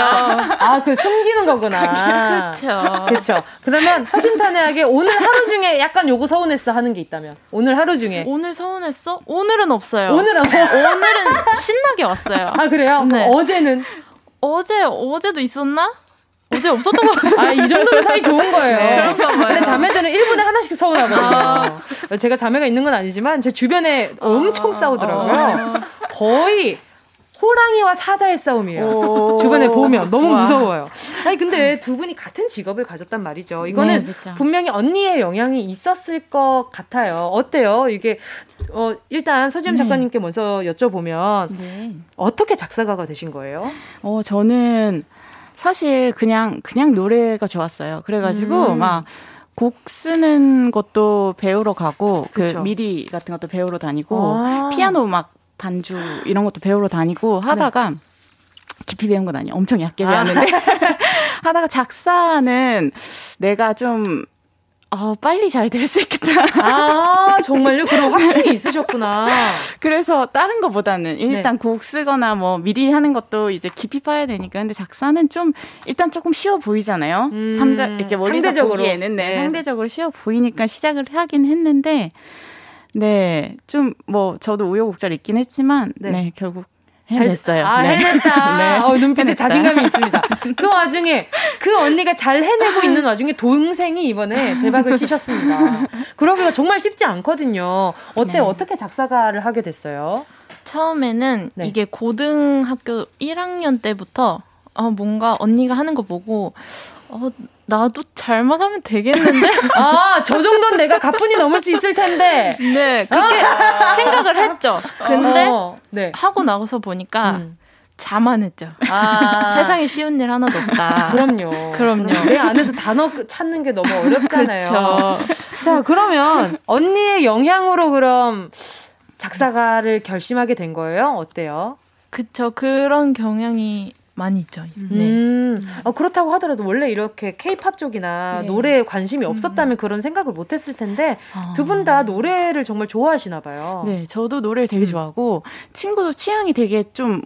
아, 그 숨기는 거구나. 그렇죠. 그렇죠. 그러면 허심탄회하게 오늘 하루 중에 약간 요거 서운했어 하는 게 있다면 오늘 하루 중에 오늘 서운했어? 오늘은 없어요. 오늘은 오늘은 신나게 왔어요. 아 그래요? 네. 어제는 어제 어제도 있었나? 어제 없었던 것 같아요. 아, 이 정도면 사이 좋은 거예요. 네. 그런가 봐요. 근데 자매들은 1분에 하나씩 서운하거든요. 아. 제가 자매가 있는 건 아니지만 제 주변에 엄청 아. 싸우더라고요. 아. 거의 호랑이와 사자의 싸움이에요. 주변에 보면 너무 무서워요. 아니 근데 두 분이 같은 직업을 가졌단 말이죠. 이거는 네, 그렇죠. 분명히 언니의 영향이 있었을 것 같아요. 어때요? 이게 어 일단 서지임 네. 작가님께 먼저 여쭤보면 네. 어떻게 작사가가 되신 거예요? 어 저는 사실 그냥 그냥 노래가 좋았어요. 그래가지고 음. 막곡 쓰는 것도 배우러 가고 그 그쵸. 그 미디 같은 것도 배우러 다니고 아. 피아노 막 반주 이런 것도 배우러 다니고 하다가 네. 깊이 배운 건 아니에요. 엄청 얕게 배웠는데 아. [LAUGHS] 하다가 작사는 내가 좀 어, 빨리 잘 될 수 있겠다. 아, 정말요? 그럼 확신이 있으셨구나. [LAUGHS] 그래서 다른 것보다는 일단 네. 곡 쓰거나 뭐 미리 하는 것도 이제 깊이 파야 되니까. 근데 작사는 좀 일단 조금 쉬워 보이잖아요. 음, 삼자, 이렇게 멀리서 상대적으로. 보기에는 네, 네. 상대적으로 쉬워 보이니까 시작을 하긴 했는데 네, 좀 뭐 저도 우여곡절 있긴 했지만 네, 네 결국 해냈어요. 아, 네. 해냈다. [LAUGHS] 네. 어, 눈빛에 해냈다. 자신감이 있습니다. 그 와중에 그 언니가 잘 해내고 [LAUGHS] 있는 와중에 동생이 이번에 대박을 치셨습니다. 그러기가 정말 쉽지 않거든요. 어때 네. 어떻게 작사가를 하게 됐어요? 처음에는 네. 이게 고등학교 1학년 때부터 어, 뭔가 언니가 하는 거 보고 어, 나도 잘만 하면 되겠는데? [LAUGHS] 아, 저 정도는 내가 가뿐히 넘을 수 있을 텐데. 네, 그렇게 아~ 생각을 했죠. 근데 어, 네. 하고 나서 보니까 음. 자만했죠. 아~ 세상에 쉬운 일 하나도 없다. 그럼요. 그럼요. 내 안에서 단어 찾는 게 너무 어렵잖아요. 자, 그러면 언니의 영향으로 그럼 작사가를 결심하게 된 거예요? 어때요? 그쵸. 그런 경향이 많이 있죠. 음. 네. 음. 어, 그렇다고 하더라도 원래 이렇게 케이팝 쪽이나 네. 노래에 관심이 없었다면 음. 그런 생각을 못 했을 텐데 아. 두분 다 노래를 정말 좋아하시나 봐요. 네, 저도 노래를 되게 음. 좋아하고 친구도 취향이 되게 좀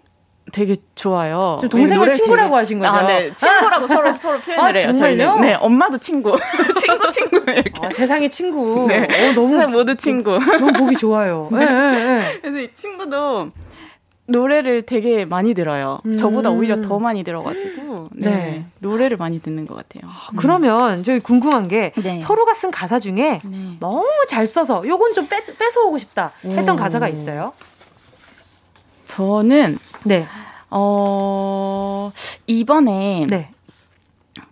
되게 좋아요. 지금 동생을 친구라고 되게... 하신 거죠? 아, 네. 친구라고 서로 서로 표현을 아, 해요. 정말요? 네, 엄마도 친구. [LAUGHS] 친구 친구 이렇게. 아, 세상에 친구. 네. 어, 너무 모두 친구. 너무 보기 좋아요. 네, 네, 네. 그래서 이 친구도 노래를 되게 많이 들어요. 음. 저보다 오히려 더 많이 들어가지고 [GASPS] 네. 네. 노래를 많이 듣는 것 같아요. 아, 그러면 저희 궁금한 게 네. 서로가 쓴 가사 중에 네. 너무 잘 써서 요건 좀 뺏, 뺏어오고 싶다 했던 오. 가사가 있어요? 저는 네. 어 이번에 네.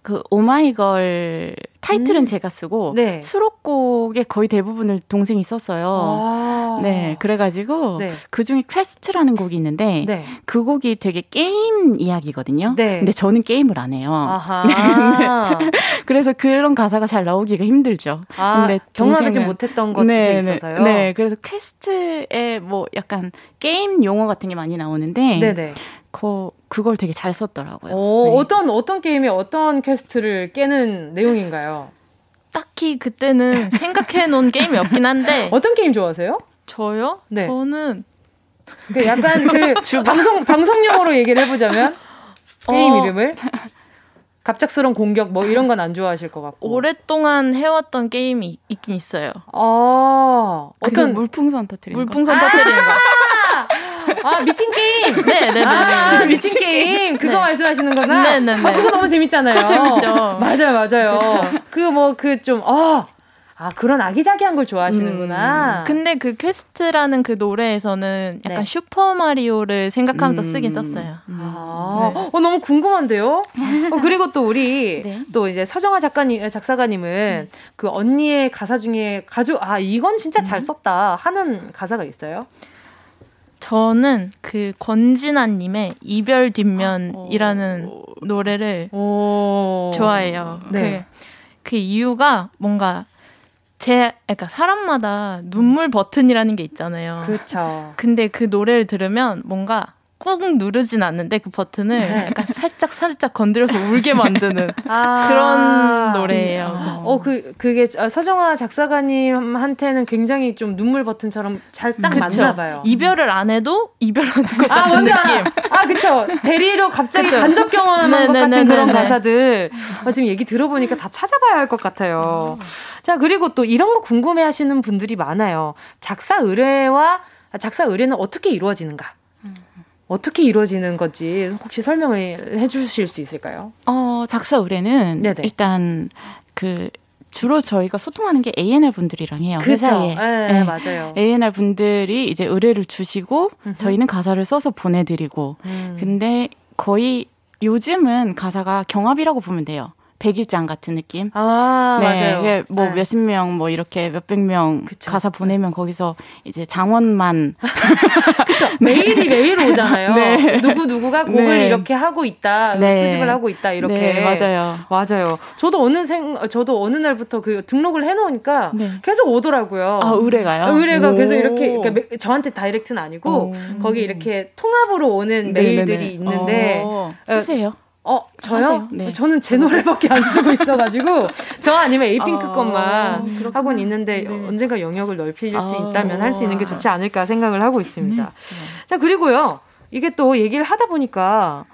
그 오마이걸 타이틀은 음. 제가 쓰고 네. 수록곡의 거의 대부분을 동생이 썼어요. 아. 네, 그래가지고 네. 그 중에 Quest라는 곡이 있는데 네. 그 곡이 되게 게임 이야기거든요. 네. 근데 저는 게임을 안 해요. [LAUGHS] 네, 네. 그래서 그런 가사가 잘 나오기가 힘들죠. 아, 근데 경험하지 못했던 것들이 네, 있어서요. 네, 그래서 Quest에 뭐 약간 게임 용어 같은 게 많이 나오는데 네네. 그 그걸 되게 잘 썼더라고요. 오, 네. 어떤 어떤 게임이 어떤 quest를 깨는 내용인가요? 딱히 그때는 생각해 놓은 게임이 없긴 한데 [LAUGHS] 어떤 게임 좋아하세요? 저요? 네. 저는 그 약간 그 [LAUGHS] 방송 방송용으로 얘기를 해보자면 게임 어... 이름을 갑작스러운 공격 뭐 이런 건 안 좋아하실 것 같고 오랫동안 해왔던 게임이 있긴 있어요. 아 어떤 물풍선 터트리는 물풍선 터트리는 거. [LAUGHS] 아 미친 게임. 네 네네. [LAUGHS] 네, 네, 아, 네. 미친 게임 그거 네. 말씀하시는 거나. 네 네 네. 아, 그거 너무 재밌잖아요. 그거 재밌죠. 맞아요 맞아요. 그 뭐 그좀 아. 아, 그런 아기자기한 걸 좋아하시는구나. 음. 근데 그 Quest라는 그 노래에서는 약간 네. 슈퍼 마리오를 생각하면서 음. 쓰긴 썼어요. 음. 아, 네. 어, 너무 궁금한데요? 어, 그리고 또 우리 네. 또 이제 서정아 작가님, 작사가님은 그 언니의 가사 중에 가져, 아, 이건 진짜 잘 음. 썼다 하는 가사가 있어요? 저는 그 권진아님의 이별 뒷면이라는 오. 노래를 오. 좋아해요. 네. 그, 그 이유가 뭔가 제, 그러니까 사람마다 눈물 버튼이라는 게 있잖아요. 그렇죠. 근데 그 노래를 들으면 뭔가 꾹 누르진 않는데 그 버튼을 네. 약간 살짝 살짝 건드려서 울게 만드는 [LAUGHS] 아~ 그런 노래예요. 어, 그 그게 아, 서정아 작사가님한테는 굉장히 좀 눈물 버튼처럼 잘 딱 맞나 봐요. 이별을 안 해도 이별하는 것 아, 같은 느낌. 알아. 아, 그쵸. 대리로 갑자기 그쵸? 간접 경험한 네, 것 네, 같은 네, 그런. 가사들. 어, 지금 얘기 들어보니까 다 찾아봐야 할 것 같아요. 자, 그리고 또 이런 거 궁금해 하시는 분들이 많아요. 작사 의뢰와 작사 의뢰는 어떻게 이루어지는가? 어떻게 이루어지는 건지 혹시 설명을 해 주실 수 있을까요? 어, 작사 의뢰는 네네. 일단 그 주로 저희가 소통하는 게 A&R 분들이랑 해요. 그쵸? 회사에. 네, 네, 맞아요. A&R 분들이 이제 의뢰를 주시고 음흠. 저희는 가사를 써서 보내드리고. 음. 근데 거의 요즘은 가사가 경합이라고 보면 돼요. 백일장 같은 느낌. 아, 네, 맞아요. 뭐 네. 몇십 명, 뭐 이렇게 몇백 명 그쵸. 가사 보내면 거기서 이제 장원만. [LAUGHS] 그쵸. 매일이 매일 오잖아요. [LAUGHS] 네. 누구 누구가 곡을 네. 이렇게 하고 있다. 네. 수집을 하고 있다. 이렇게. 네, 맞아요. 맞아요. 저도 어느 생, 저도 어느 날부터 그 등록을 해놓으니까 네. 계속 오더라고요. 아, 의뢰가요? 의뢰가 계속 이렇게, 그러니까 저한테 다이렉트는 아니고 오. 거기 이렇게 통합으로 오는 메일들이 있는데. 어, 쓰세요? 어, 저요? 네. 저는 제 노래밖에 안 쓰고 있어가지고, 저 아니면 에이핑크 아, 것만 그렇구나. 하고는 있는데, 네. 언젠가 영역을 넓힐 아, 수 있다면 할 수 있는 게 좋지 않을까 생각을 하고 있습니다. 네, 자, 그리고요, 이게 또 얘기를 하다 보니까,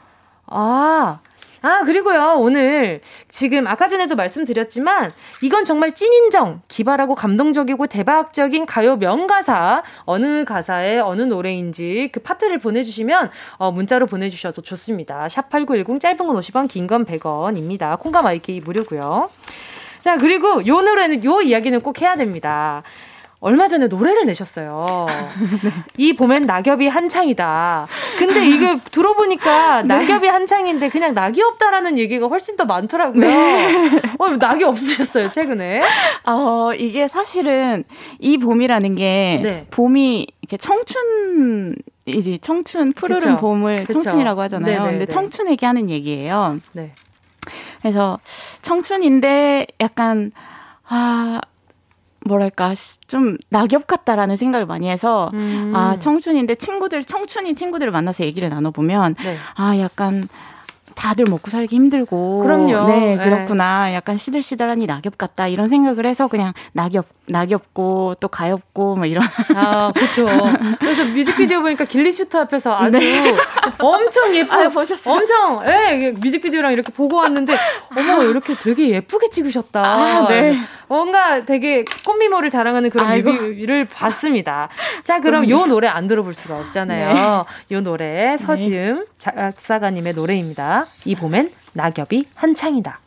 아, 아, 그리고요, 오늘 지금 아까 전에도 말씀드렸지만, 이건 정말 찐인정, 기발하고 감동적이고 대박적인 가요 명가사, 어느 가사의 어느 노래인지 그 파트를 보내주시면, 어, 문자로 보내주셔도 좋습니다. 샵8910 짧은 건 50원, 긴 건 100원입니다. 콩감 IK 무료고요 자, 그리고 요 노래는, 요 이야기는 꼭 해야 됩니다. 얼마 전에 노래를 내셨어요. 네. 이 봄엔 낙엽이 한창이다. 근데 이게 들어보니까 네. 낙엽이 한창인데 그냥 낙이 없다라는 얘기가 훨씬 더 많더라고요. 네. 어, 낙이 없으셨어요, 최근에? 어, 이게 사실은 이 봄이라는 게 네. 봄이 이렇게 청춘 이제 청춘 푸르른 그쵸. 봄을 그쵸. 청춘이라고 하잖아요. 네네네. 근데 청춘에게 하는 얘기예요. 네. 그래서 청춘인데 약간 아 뭐랄까 좀 낙엽 같다라는 생각을 많이 해서 음. 아 청춘인데 친구들 청춘인 친구들을 만나서 얘기를 나눠보면 네. 아 약간 다들 먹고 살기 힘들고 그럼요. 네, 네. 그렇구나. 네. 약간 시들시들하니 낙엽 같다 이런 생각을 해서 그냥 낙엽 낙엽고 또 가엽고 뭐 이런 아 그렇죠. 그래서 뮤직비디오 보니까 길리 슈트 앞에서 아주 네. 엄청 예쁘 아, 보셨어요? 엄청 예 뮤직비디오랑 이렇게 보고 왔는데 어머 이렇게 되게 예쁘게 찍으셨다. 아, 네. 뭔가 되게 꽃미모를 자랑하는 그런 아이고. 뮤비를 봤습니다. 자 그럼 요 노래 안 들어볼 수가 없잖아요. 네. 요 노래 서지음 작사가님의 노래입니다. 이 봄엔 낙엽이 한창이다.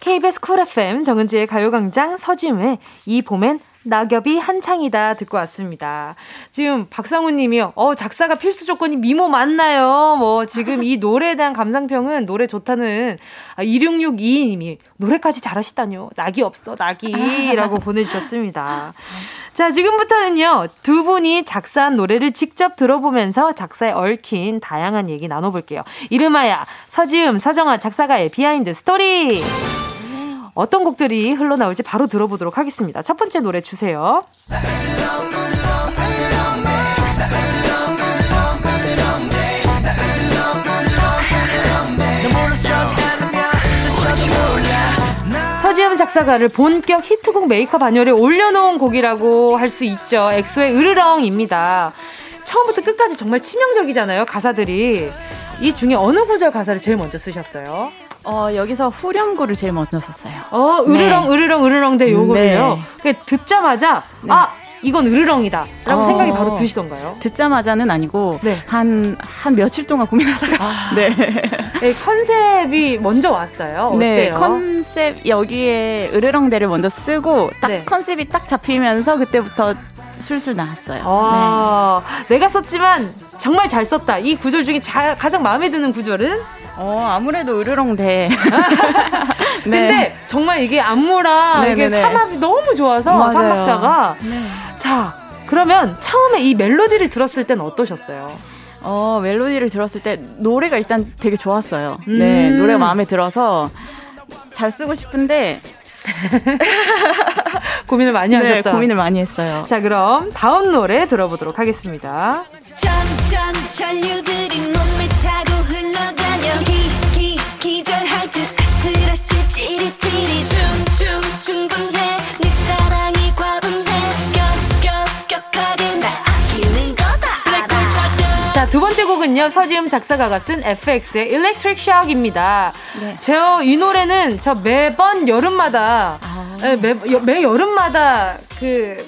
KBS 쿨 FM 정은지의 가요광장 서지음의 이 봄엔 낙엽이 한창이다 듣고 왔습니다. 지금 박상훈 님이요. 어, 작사가 필수 조건이 미모 맞나요? 뭐, 지금 이 노래에 대한 감상평은 노래 좋다는 아, 2662 님이 노래까지 잘하시다뇨. 낙이 없어, 낙이. 라고 [LAUGHS] 보내주셨습니다. 자, 지금부터는요, 두 분이 작사한 노래를 직접 들어보면서 작사에 얽힌 다양한 얘기 나눠볼게요. 이름하여 서지음, 서정아 작사가의 behind story! 어떤 곡들이 흘러나올지 바로 들어보도록 하겠습니다. 첫 번째 노래 주세요. 서지음 작사가를 본격 히트곡 메이커 반열에 올려놓은 곡이라고 할 수 있죠. 엑소의 으르렁입니다. 처음부터 끝까지 정말 치명적이잖아요, 가사들이. 이 중에 어느 구절 가사를 제일 먼저 쓰셨어요? 어, 여기서 후렴구를 제일 먼저 썼어요. 어, 으르렁, 네. 으르렁, 으르렁 대 요거를요. 네. 듣자마자, 네. 아! 이건 으르렁이다. 라고 어, 생각이 바로 드시던가요? 듣자마자는 아니고, 네. 한, 한 며칠 동안 고민하다가. 아, [LAUGHS] 네. 네. 컨셉이 먼저 왔어요. 네, 어때요? 컨셉, 여기에 으르렁대를 먼저 쓰고, 딱 네. 컨셉이 딱 잡히면서 그때부터 술술 나왔어요. 아, 네. 내가 썼지만 정말 잘 썼다. 이 구절 중에 자, 가장 마음에 드는 구절은? 어, 아무래도 으르렁대. [LAUGHS] 네. 근데 정말 이게 안무랑 네네네. 이게 사막이 너무 좋아서 맞아요. 삼박자가. 네. 자, 그러면 처음에 이 멜로디를 들었을 때는 어떠셨어요? 어, 멜로디를 들었을 때 노래가 일단 되게 좋았어요. 네, 음. 네, 노래가 마음에 들어서 잘 쓰고 싶은데 [LAUGHS] 고민을 많이 네, 하셨다. 고민을 많이 했어요. 자, 그럼 다음 노래 들어보도록 하겠습니다. 찌릿찌릿 춤춤 충분해 네 사랑이 과분해 격격격하게 나 아끼는 거다 자, 두 번째 곡은요. 서지음 작사가가 쓴 FX의 Electric Shock입니다. 네. 제이 노래는 저 매번 여름마다 아. 네, 매, 매 여름마다 그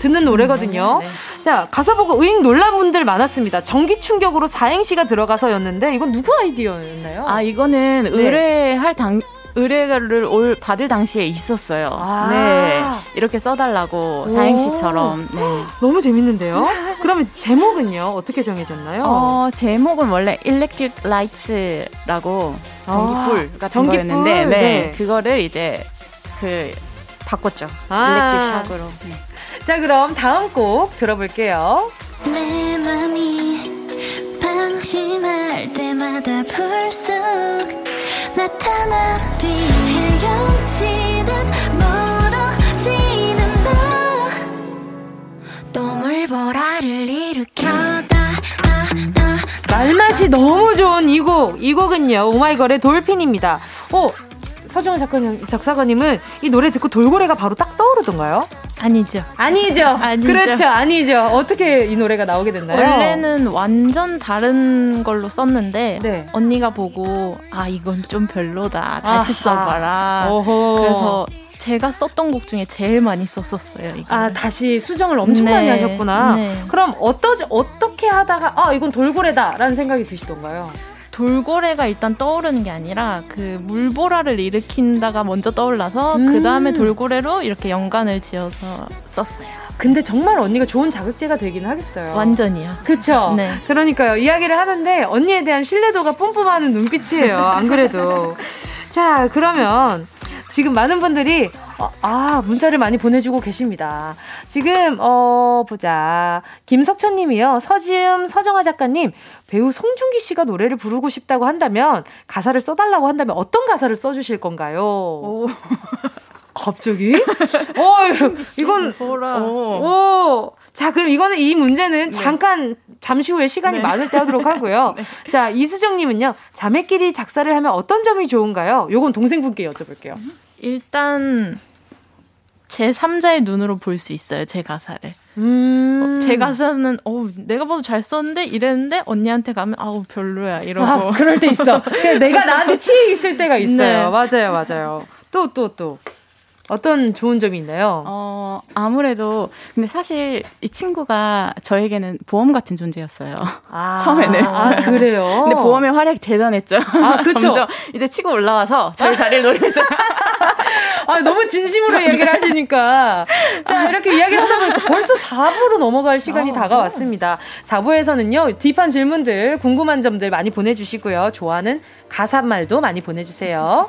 듣는 노래거든요. 네. 자, 가사 보고 의잉 놀란 분들 많았습니다. 전기 충격으로 사행시가 들어가서였는데 이건 누구 아이디어였나요? 아, 이거는 네. 의뢰할 당 의뢰를 올 받을 당시에 있었어요. 아~ 네. 이렇게 써달라고 사행시처럼. 네. [GASPS] 너무 재밌는데요? 그러면 제목은요? 어떻게 정해졌나요? 어, 제목은 원래 Electric Lights라고 전기불 아, 같은 전기불? 거였는데, 네. 네. 그거를 이제 그 바꿨죠. 아~ 일렉트릭 샥으로. 네. 자, 그럼 다음 곡 들어볼게요. 내 맘이 방심할 때마다 불쑥 나타나 뒤 헤엄치듯 멀어지는 너 또 물보라를 일으켜다 말맛이 너무 좋은 이 곡, 이 곡은요, 오마이걸의 돌핀입니다. 어, 서정훈 작가님, 작사가님은 이 노래 듣고 돌고래가 바로 딱 떠오르던가요? 아니죠. 아니죠. 아니죠. 그렇죠. 아니죠. 어떻게 이 노래가 나오게 됐나요? 원래는 완전 다른 걸로 썼는데 네. 언니가 보고 아 이건 좀 별로다. 다시. 써봐라. 오호. 그래서 제가 썼던 곡 중에 제일 많이 썼었어요. 이거. 아 다시 수정을 엄청 네. 많이 하셨구나. 네. 그럼 어떠 어떻게 하다가 아 이건 돌고래다라는 생각이 드시던가요? 돌고래가 일단 떠오르는 게 아니라 그 물보라를 일으킨다가 먼저 떠올라서 음. 그 다음에 돌고래로 이렇게 연관을 지어서 썼어요. 근데 정말 언니가 좋은 자극제가 되긴 하겠어요. 완전이요. 그쵸? 네. 그러니까요. 이야기를 하는데 언니에 대한 신뢰도가 뿜뿜하는 눈빛이에요. 안 그래도. [LAUGHS] 자, 그러면 지금 많은 분들이 어, 아 문자를 많이 보내주고 계십니다. 지금 어 보자 김석천 님이요. 서지음 서정아 작가님 배우 송중기 씨가 노래를 부르고 싶다고 한다면 가사를 써달라고 한다면 어떤 가사를 써주실 건가요? 오. [LAUGHS] 갑자기? [LAUGHS] 어, 이건 어. 오. 자, 그럼 이거는 이 문제는 네. 잠깐 잠시 후에 시간이 네. 많을 때 하도록 하고요. [LAUGHS] 네. 자, 이수정 님은요. 자매끼리 작사를 하면 어떤 점이 좋은가요? 요건 동생분께 여쭤볼게요. 일단 제 3자의 눈으로 볼 수 있어요. 제 가사를. 음. 어, 제 가사는 어 내가 봐도 잘 썼는데 이랬는데 언니한테 가면 아우 별로야 이러고 아, 그럴 때 있어. [LAUGHS] 내가 나한테 취해 있을 때가 있어요. 네. 맞아요, 맞아요. 또 또, 또. 어떤 좋은 점이 있나요? 어, 아무래도, 근데 사실 이 친구가 저에게는 보험 같은 존재였어요. 아, [LAUGHS] 처음에는. 아, 그래요? 근데 보험의 활약이 대단했죠. 아, 그쵸. 이제 치고 올라와서 저희 자리를 노리면서. [LAUGHS] 아, 너무 진심으로 얘기를 하시니까. 자, 이렇게 이야기를 하다 보니까 벌써 4부로 넘어갈 시간이 어, 다가왔습니다. 4부에서는요, 딥한 질문들, 궁금한 점들 많이 보내주시고요. 좋아하는 가사말도 많이 보내주세요.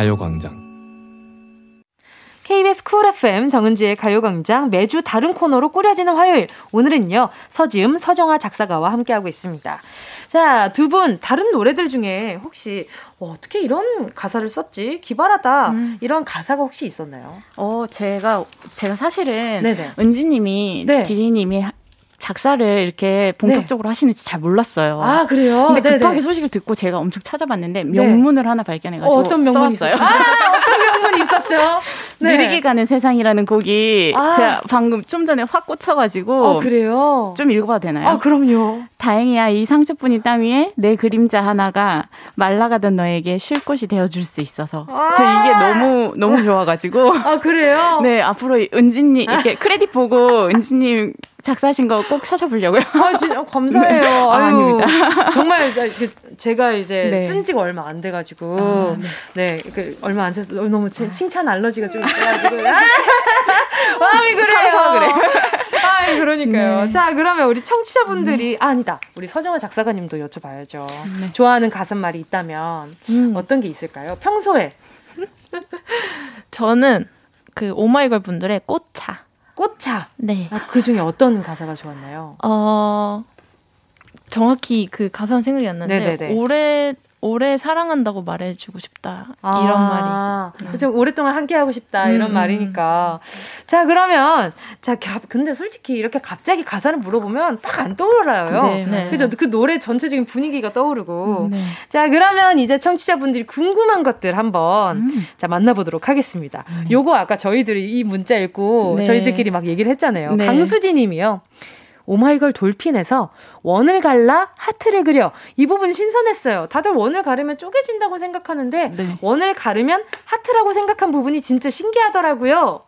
가요광장 KBS 쿨 FM 정은지의 가요광장 매주 다른 코너로 꾸려지는 화요일 오늘은요 서지음 서정아 작사가와 함께하고 있습니다. 자 두 분 다른 노래들 중에 혹시 어떻게 이런 가사를 썼지 기발하다 음. 이런 가사가 혹시 있었나요? 어 제가 제가 사실은 네네. 은지님이 네. 디디님이 작사를 이렇게 본격적으로 네. 하시는지 잘 몰랐어요. 아 그래요? 근데 네네. 급하게 소식을 듣고 제가 엄청 찾아봤는데 네. 명문을 네. 하나 발견해가지고 어떤 명문이 써왔어요. 아, 어떤 명문이 있었죠? [LAUGHS] 네. 느리게 가는 세상이라는 곡이 아. 제가 방금 좀 전에 확 꽂혀가지고 어, 그래요? 좀 읽어봐도 되나요? 아 그럼요. 다행이야 이 상처뿐인 땅 위에 내 그림자 하나가 말라가던 너에게 쉴 곳이 되어줄 수 있어서 아. 저 이게 너무 너무 좋아가지고 아 그래요? 네 앞으로 은진님 이렇게 크레딧 보고 은진님 작사하신 거꼭 찾아보려고요. 아, 진짜 감사해요. [LAUGHS] 네. 아, 아유, 아닙니다. [LAUGHS] 정말 제가 이제 네. 쓴 지가 얼마 안 돼가지고 아, 네, 네 그 얼마 안 돼서 너무 칭찬 알러지가 좀 있어가지고 [LAUGHS] 마음이 그래요. 그래. 아, 그러니까요. 네. 자, 그러면 우리 청취자분들이 아, 아니다. 우리 서정아 작사가님도 여쭤봐야죠. 네. 좋아하는 가사말이 있다면 음. 어떤 게 있을까요? 평소에 저는 그 오마이걸 분들의 꽃차. 꽃차. 네. 아, 그 중에 어떤 가사가 좋았나요? 어, 정확히 그 가사는 생각이 안 나는데, 네네네. 올해, 오래 사랑한다고 말해주고 싶다. 아, 이런 말이. 좀 오랫동안 함께하고 싶다. 이런 음. 말이니까. 자, 그러면, 자, 근데 솔직히 이렇게 갑자기 가사를 물어보면 딱 안 떠올라요. 네, 네. 그죠? 그 노래 전체적인 분위기가 떠오르고. 네. 자, 그러면 이제 청취자분들이 궁금한 것들 한번 음. 자, 만나보도록 하겠습니다. 네. 요거 아까 저희들이 이 문자 읽고 네. 저희들끼리 막 얘기를 했잖아요. 네. 강수지 님이요. 오마이걸 돌핀에서 원을 갈라 하트를 그려. 이 부분 신선했어요. 다들 원을 가르면 쪼개진다고 생각하는데 네. 원을 가르면 하트라고 생각한 부분이 진짜 신기하더라고요.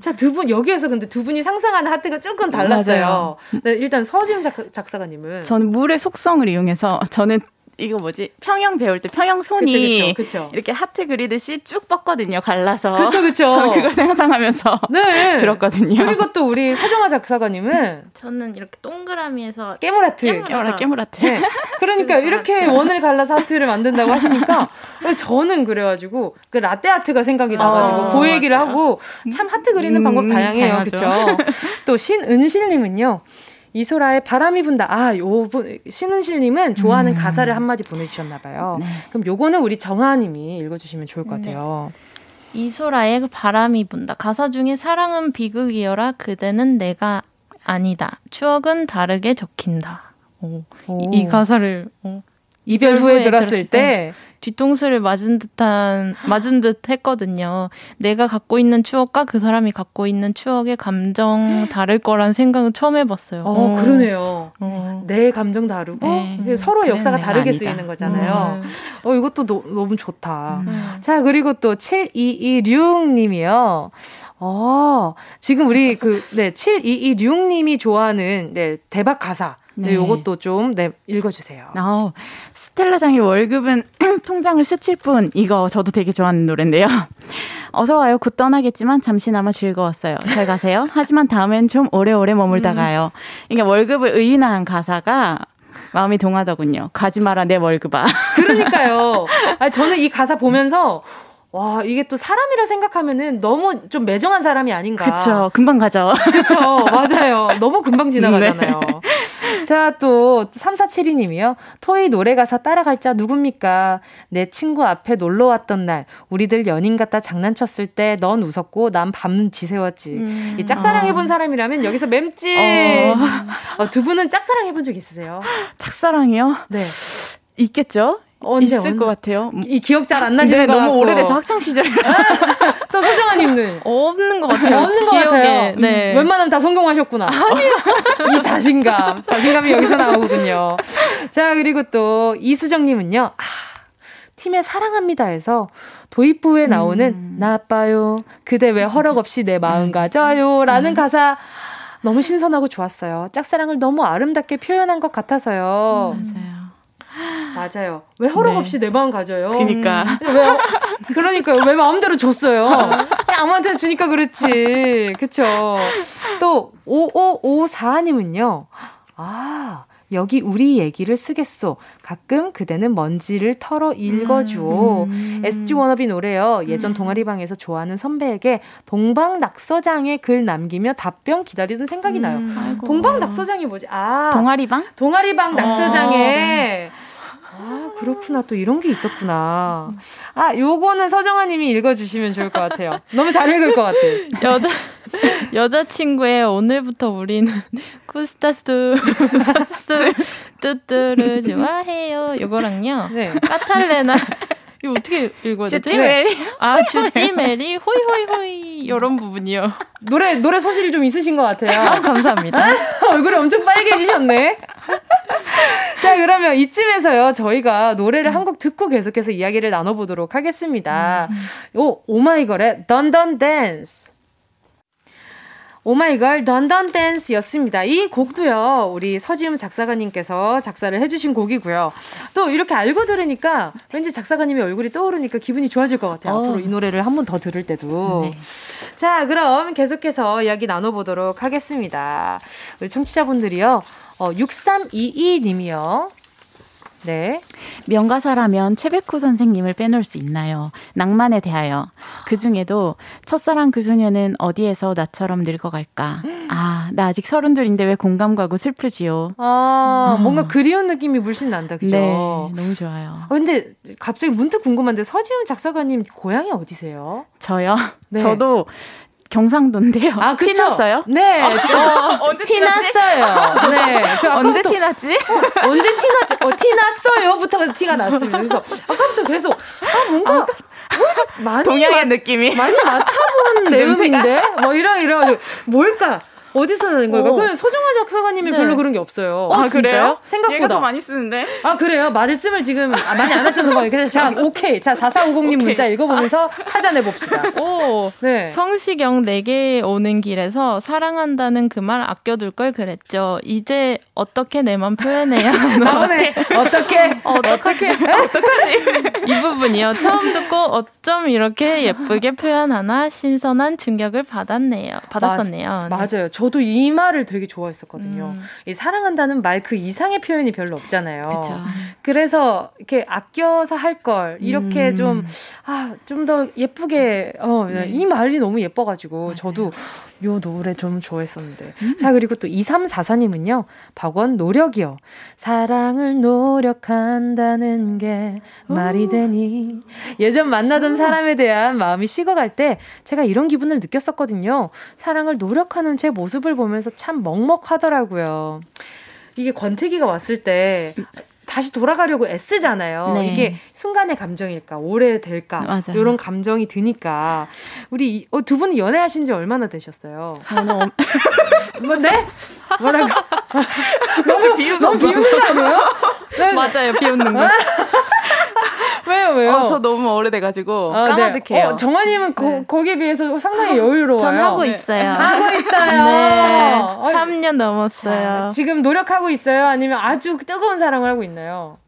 자, 두 분, 여기에서 근데 두 분이 상상하는 하트가 조금 달랐어요. 네, 일단 서지훈 작, 작사가님은. 저는 물의 속성을 이용해서 저는 이거 뭐지? 평영 배울 때 평영 손이 그쵸, 그쵸, 그쵸. 이렇게 하트 그리듯이 쭉 뻗거든요 갈라서. 그렇죠 그렇죠 저는 그걸 상상하면서 네. [LAUGHS] 들었거든요. 그리고 또 우리 서정아 작사가님은 저는 이렇게 동그라미에서 깨물 하트. 깨물하 깨물 하트 네. 그러니까 이렇게 원을 갈라서 하트를 만든다고 하시니까 [LAUGHS] 저는 그래가지고 그 라떼 아트가 생각이 나가지고 아, 그 얘기를 맞아요. 하고 참 하트 그리는 음, 방법 다양해요. 그렇죠. [LAUGHS] 또 신은실님은요 이소라의 바람이 분다. 아, 요 분, 신은실님은 좋아하는 음. 가사를 한마디 보내주셨나봐요. 네. 그럼 요거는 우리 정아님이 읽어주시면 좋을 것 같아요. 네. 이소라의 그 바람이 분다. 가사 중에 사랑은 비극이여라. 그대는 내가 아니다. 추억은 다르게 적힌다. 오. 오. 이, 이, 가사를 어. 이별 후에 들었을 때, 때 뒤통수를 맞은 듯한 맞은 듯 했거든요. 내가 갖고 있는 추억과 그 사람이 갖고 있는 추억의 감정 다를 거란 생각은 처음 해봤어요. 어, 어. 그러네요. 어. 내 감정 다르고 네. 서로 역사가 다르게 아니다. 쓰이는 거잖아요. 음. 어, 이것도 너, 너무 좋다. 음. 자, 그리고 또 7226님이요. 어, 지금 우리 그, 네, 7226님이 좋아하는, 네, 대박 가사. 네, 네 요것도 좀, 네, 읽어주세요. 어, 스텔라장의 월급은 [CLEARS THROAT] 통장을 스칠 뿐. 이거 저도 되게 좋아하는 노래인데요. [LAUGHS] 어서 와요. 곧 떠나겠지만 잠시나마 즐거웠어요. 잘 가세요. 하지만 다음엔 좀 오래오래 머물다 음. 가요. 그러니까 월급을 의인화한 가사가 마음이 동하더군요. 가지 마라 내 월급아. 그러니까요. 아 저는 이 가사 보면서 와, 이게 또 사람이라 생각하면은 너무 좀 매정한 사람이 아닌가. 그쵸. 금방 가죠. [LAUGHS] 그쵸. 맞아요. 너무 금방 지나가잖아요. 네. 자, 또, 3472님이요. 토이 노래 가사 따라갈 자 누굽니까? 내 친구 앞에 놀러 왔던 날, 우리들 연인 같다 장난쳤을 때 넌 웃었고 난 밤 지 새웠지. 음. 이 짝사랑 해본 어. 사람이라면 여기서 맴지. 어. 어, 두 분은 짝사랑 해본 적 있으세요? 짝사랑이요? 네. 있겠죠? 언제 있을 언... 것 같아요. 이 기억 잘 안 나시는 네, 거 너무. 오래돼서 학창 시절. [LAUGHS] 또 소정아님은 없는 것 같아요. 없는 것 같아요. 네. 음, 웬만하면 다 성공하셨구나. 아니요. [LAUGHS] 이 자신감, 자신감이 여기서 나오거든요. 자 그리고 또 이수정님은요. 아, 팀에 사랑합니다에서 도입부에 나오는 음. 나빠요. 그대 왜 허락 없이 내 마음 음. 가져요?라는 음. 가사. 너무 신선하고 좋았어요. 짝사랑을 너무 아름답게 표현한 것 같아서요. 음, 맞아요. 맞아요. 왜 허락 네. 없이 내 마음 가져요? 그니까. 음. 왜, 그러니까요. 왜 마음대로 줬어요? 아무한테 주니까 그렇지. 그쵸. 또, 5554님은요. 아, 여기 우리 얘기를 쓰겠소. 가끔 그대는 먼지를 털어 읽어주오. 음, 음. SG 워너비 노래요. 예전 음. 동아리방에서 좋아하는 선배에게 동방 낙서장에 글 남기며 답변 기다리던 생각이 나요. 음, 동방 낙서장이 뭐지? 아. 동아리방? 동아리방 낙서장에. 어. 아, 그렇구나. 또 이런 게 있었구나. 아, 요거는 서정아 님이 읽어주시면 좋을 것 같아요. 너무 잘 읽을 것 같아요. 여자, 여자친구의 오늘부터 우리는 쿠스타스, 쿠스타스, 뚜뚜를 좋아해요. 요거랑요. 네. 까탈레나. 이거 어떻게 읽어야 되지? 쭈띠메리. 아, 쭈띠메리, [LAUGHS] 호이호이호이. 이런 부분이요. 노래, 노래 소실 좀 있으신 것 같아요. 아, 감사합니다. [LAUGHS] 얼굴이 엄청 빨개지셨네. [LAUGHS] 자, 그러면 이쯤에서요, 저희가 노래를 음. 한곡 듣고 계속해서 이야기를 나눠 보도록 하겠습니다. 음. 오, 오마이걸의 던던 댄스. 오마이걸 던던 댄스였습니다. 이 곡도요. 우리 서지음 작사가님께서 작사를 해주신 곡이고요. 또 이렇게 알고 들으니까 왠지 작사가님의 얼굴이 떠오르니까 기분이 좋아질 것 같아요. 어. 앞으로 이 노래를 한 번 더 들을 때도. 네. 자, 그럼 계속해서 이야기 나눠보도록 하겠습니다. 우리 청취자분들이요. 어, 6322님이요. 네. 명가사라면 최백호 선생님을 빼놓을 수 있나요? 낭만에 대하여. 그 중에도 첫사랑 그 소녀는 어디에서 나처럼 늙어갈까? 아, 나 아직 서른 둘인데 왜 공감 가고 슬프지요? 아, 어. 뭔가 그리운 느낌이 물씬 난다, 그죠? 네, 너무 좋아요. 어, 근데 갑자기 문득 궁금한데 서지훈 작사가님 고향이 어디세요? 저요? 네. 저도 경상도인데요. 아, 티 났어요? 네. 어, [LAUGHS] 언제 티 났어요. 네. 그 언제 티 났지? 어, 언제 티 났지? 어, 티 났어요.부터 티가 났습니다. 그래서 아까부터 계속 아 뭔가 어, 많이 동양의 느낌이 많이 맡아본 [LAUGHS] 내용인데 뭐 이러 이러 뭘까? 어디서 나는 걸까? 그럼 소정아 작사가님이 네. 별로 그런 게 없어요. 어, 아, 그래요? 생각보다. 더 많이 쓰는데. 아, 그래요? 말씀을 지금 아, 많이 안 하셨는 거예요. 그래서 자, 오케이. 자, 4450님 문자 읽어보면서 찾아내 봅시다. 오. 네. 성시경 내게 오는 길에서 사랑한다는 그 말 아껴둘 걸 그랬죠. 이제 어떻게 내 맘 표현해야 나오네. 어떻게? 어떻게? 어떡하지? 이 부분이요. 처음 듣고 어쩜 이렇게 예쁘게 표현하나 신선한 충격을 받았네요. 받았었네요. 맞, 네. 맞아요. 저도 이 말을 되게 좋아했었거든요. 음. 이 사랑한다는 말 그 이상의 표현이 별로 없잖아요. 그쵸. 그래서 이렇게 아껴서 할 걸 이렇게 음. 좀 아, 좀 더 예쁘게 어, 네. 이 말이 너무 예뻐가지고 맞아요. 저도 요 노래 좀 좋아했었는데. 음. 자, 그리고 또 2344님은요. 박원 노력이요. 사랑을 노력한다는 게 말이 되니. 예전 만나던 사람에 대한 마음이 식어갈 때 제가 이런 기분을 느꼈었거든요. 사랑을 노력하는 제 모습을 보면서 참 먹먹하더라고요. 이게 권태기가 왔을 때 다시 돌아가려고 애쓰잖아요. 네. 이게 순간의 감정일까, 오래 될까, 이런 감정이 드니까 우리 어, 두 분이 연애하신 지 얼마나 되셨어요? 저는 [LAUGHS] 뭐 네? 뭐라고? [LAUGHS] 너무 너무 비웃는 거 아니에요? 네. [LAUGHS] 맞아요, 비웃는 거. 왜요, 왜요? 어, 저 너무 오래돼가지고 아, 까마득해요. 네. 어, 정아님은 네. 거 기에 비해서 상당히 여유로워요. 전 하고 네. 있어요. [LAUGHS] 하고 있어요. 네. 3년 넘었어요. 자, 지금 노력하고 있어요? 아니면 아주 뜨거운 사랑을 하고 있나요?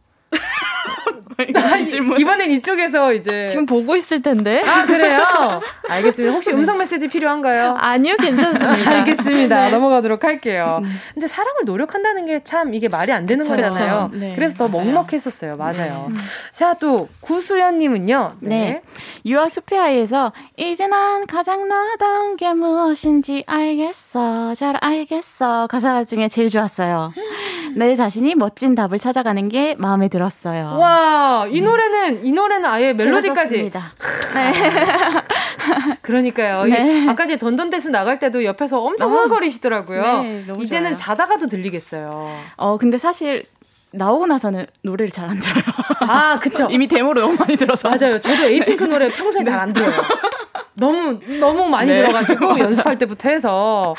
이번엔 이쪽에서 이제 지금 보고 있을 텐데. 아 그래요? [LAUGHS] 알겠습니다. 혹시 음성 메시지 필요한가요? 아니요, 괜찮습니다. [LAUGHS] 알겠습니다. 네. 넘어가도록 할게요. 음. 근데 사랑을 노력한다는 게 참 이게 말이 안 되는 그쵸, 거잖아요. 네, 그래서 더 맞아요. 먹먹했었어요. 맞아요. 네. 자, 또 구수연님은요. 네. 네. 유아 숲의 아이에서 이제 난 가장 나다운 게 무엇인지 알겠어, 잘 알겠어 가사 중에 제일 좋았어요. 내 자신이 멋진 답을 찾아가는 게 마음에 들었어요. 와, 이 노래는 이 노래는 아예 멜로디까지. 네. [LAUGHS] 그러니까요. 네. 아까 제 던던데스 나갈 때도 옆에서 엄청 아, 흥거리시더라고요. 네, 이제는 좋아요. 자다가도 들리겠어요. 어, 근데 사실 나오고 나서는 노래를 잘 안 들어요. 아, 그쵸. [LAUGHS] 이미 데모로 너무 많이 들어서. 맞아요. 저도 에이핑크 노래 평소에 네. 잘안 들어요. [LAUGHS] 너무, 너무 많이 네. 들어가지고 [LAUGHS] 연습할 때부터 해서.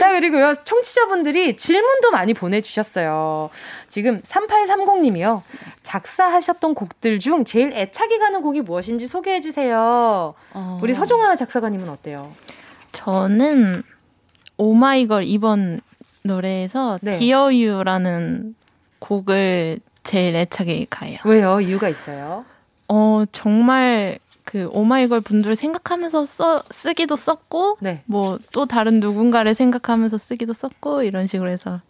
자, 그리고요. 청취자분들이 질문도 많이 보내주셨어요. 지금 3830님이요. 작사하셨던 곡들 중 제일 애착이 가는 곡이 무엇인지 소개해주세요. 어... 우리 서종아 작사가님은 어때요? 저는 오마이걸 이번 노래에서 네. You라는 곡을 제일 애착이 가요. 왜요? 이유가 있어요? 어, 정말 그 오마이걸 분들을 생각하면서 써, 쓰기도 썼고, 네. 뭐또 다른 누군가를 생각하면서 쓰기도 썼고, 이런 식으로 해서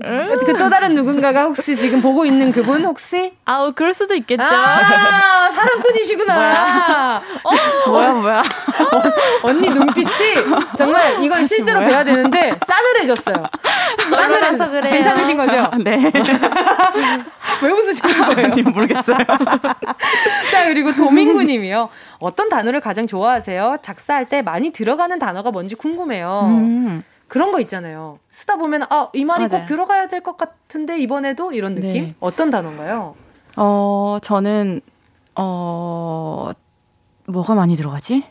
그또 다른 누군가가 혹시 지금 보고 있는 그분 혹시? 아우 그럴 수도 있겠죠. 아, 사랑꾼이시구나. 어, 뭐야 뭐야. 어, 언니 눈빛이 정말 이건 실제로 뵈야 되는데 싸늘해졌어요. 싸늘해서 그래. 괜찮으신 거죠? 네. 왜 웃으시는 거예요? 아니, 모르겠어요. 자 그리고 도민구님이요. 어떤 단어를 가장 좋아하세요? 작사할 때 많이 들어가는 단어가 뭔지 궁금해요. 음. 그런 거 있잖아요. 쓰다 보면 아, 이 말이 맞아요. 꼭 들어가야 될 것 같은데 이번에도 이런 느낌? 네. 어떤 단어인가요? 어, 저는 어 뭐가 많이 들어가지?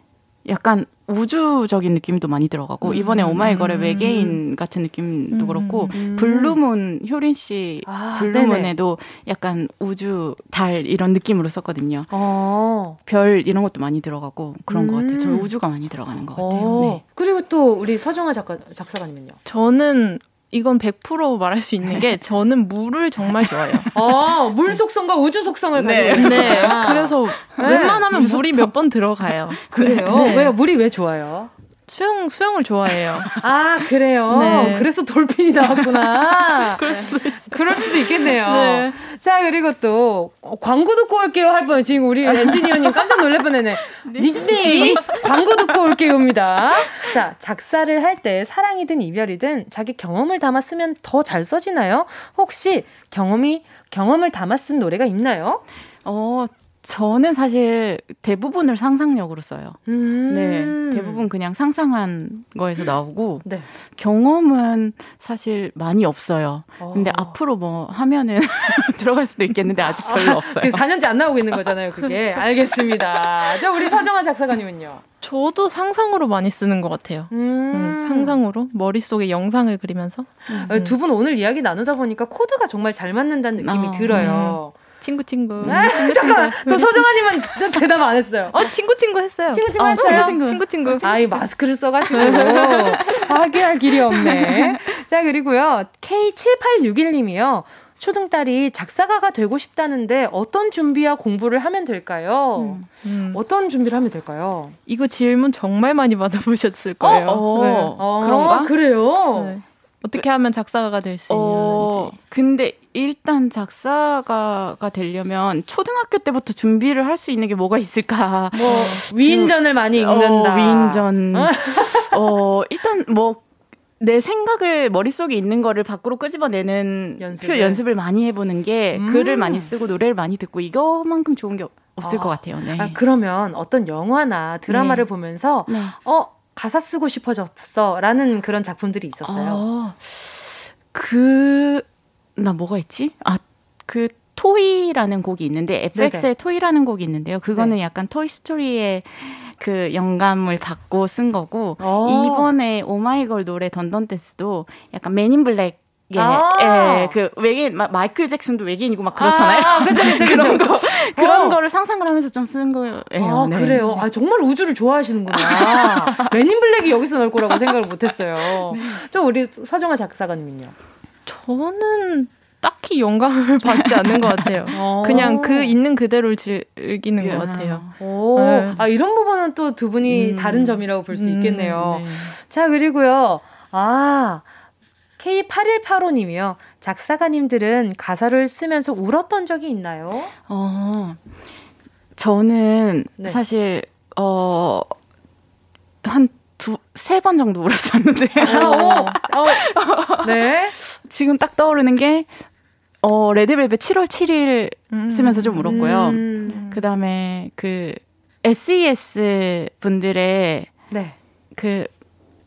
약간 우주적인 느낌도 많이 들어가고 음, 이번에 오마이걸의 음, 외계인 같은 느낌도 음, 그렇고 음. Blue Moon 효린 씨 아, Blue Moon에도 약간 우주 달 이런 느낌으로 썼거든요. 어. 별 이런 것도 많이 들어가고 그런 것 같아요. 저 음. 우주가 많이 들어가는 것 같아요. 어. 네. 그리고 또 우리 서정아 작가 작사가님은요? 저는 이건 100% 말할 수 있는 게 저는 물을 정말 좋아해요. [LAUGHS] 어, 물 속성과 우주 속성을 네. 가지고. 네. 그래서 네. 웬만하면 물이 몇 번 들어가요. 그래요? 네. 왜요? 물이 왜 좋아요? 수영 수영을 좋아해요. 아 그래요. 네. 그래서 돌핀이 나왔구나. [LAUGHS] 그럴 수도 있 그럴 수도 있겠네요. 네. 자 그리고 또 광고 듣고 올게요 할 뻔. 지금 우리 엔지니어님 깜짝 놀랄 뻔했네. [LAUGHS] 닉네임이 광고 듣고 올게요입니다. 자 작사를 할 때 사랑이든 이별이든 자기 경험을 담아 쓰면 더 잘 써지나요? 혹시 경험이 경험을 담아 쓴 노래가 있나요? 어, 저는 사실 대부분을 상상력으로 써요. 음~ 네. 대부분 그냥 상상한 거에서 나오고, 네. 경험은 사실 많이 없어요. 어. 근데 앞으로 뭐 하면은 [LAUGHS] 들어갈 수도 있겠는데 아직 별로 아, 없어요. 그 4년째 안 나오고 있는 거잖아요, 그게. 알겠습니다. 저 우리 서정아 작사가님은요? 저도 상상으로 많이 쓰는 것 같아요. 음. 음, 상상으로 머릿속에 영상을 그리면서. 음. 두분 오늘 이야기 나누다 보니까 코드가 정말 잘 맞는다는 느낌이 어, 들어요. 네. 친구 친구. 아, 잠깐만. 또 서정아님은 대답 안 했어요. 어 친구 친구 했어요. 친구 친구 어, 했어요. 친구 친구. 친구, 친구. 아이 마스크를 써가지고 [LAUGHS] 하기할 길이 없네. 자 그리고요 K7861님이요. 초등 딸이 작사가가 되고 싶다는데 어떤 준비와 공부를 하면 될까요? 음, 음. 어떤 준비를 하면 될까요? 이거 질문 정말 많이 받아보셨을 거예요. 어, 어, 네. 어, 그런가? 그래요? 네. 어떻게 하면 작사가가 될수 어, 있는지. 근데 일단 작사가가 되려면 초등학교 때부터 준비를 할 수 있는 게 뭐가 있을까? 뭐 위인전을 많이 어, 읽는다. 어, 위인전. 어, 일단 뭐내 생각을 머릿속에 있는 거를 밖으로 끄집어내는 연습을, 표 연습을 많이 해보는 게 음. 글을 많이 쓰고 노래를 많이 듣고 이거만큼 좋은 게 없을 아. 것 같아요. 네. 아, 그러면 어떤 영화나 드라마를 네. 보면서 네. 어 가사 쓰고 싶어졌어라는 그런 작품들이 있었어요. 어, 그, 나 뭐가 있지? 아, 그, Toy라는 곡이 있는데, FX의 네네. Toy라는 곡이 있는데요. 그거는 네. 약간 Toy Story의 그 영감을 받고 쓴 거고, 오. 어. 이번에 오마이걸 노래 Dun Dun Dance도 약간 Men in Black 예, 아~ 예, 그 외계인 마, 마이클 잭슨도 외계인이고 막 그렇잖아요. 아, 그쵸, 그쵸, [LAUGHS] 그쵸. 그런 거 그런 어. 거를 상상을 하면서 좀 쓰는 거예요. 아, 네. 그래요. 아 정말 우주를 좋아하시는구나. [LAUGHS] Men in Black이 여기서 나올 거라고 생각을 못했어요. 네. 좀 우리 서정아 작사가님은요? 저는 딱히 영감을 [LAUGHS] 받지 않는 것 같아요. 어. 그냥 그 있는 그대로를 즐기는 예. 것 같아요. 오, 네. 아 이런 부분은 또 두 분이 음. 다른 점이라고 볼수 음, 있겠네요. 네. 자 그리고요. 아 K8185님이요. 작사가님들은 가사를 쓰면서 울었던 적이 있나요? 어, 저는 네. 사실, 어, 한 두, 세 번 정도 울었었는데. 어, [LAUGHS] 어, 네. 지금 딱 떠오르는 게, 어, 레드벨벳 7월 7일 음. 쓰면서 좀 울었고요. 음. 그 다음에 그, SES 분들의, 네. 그,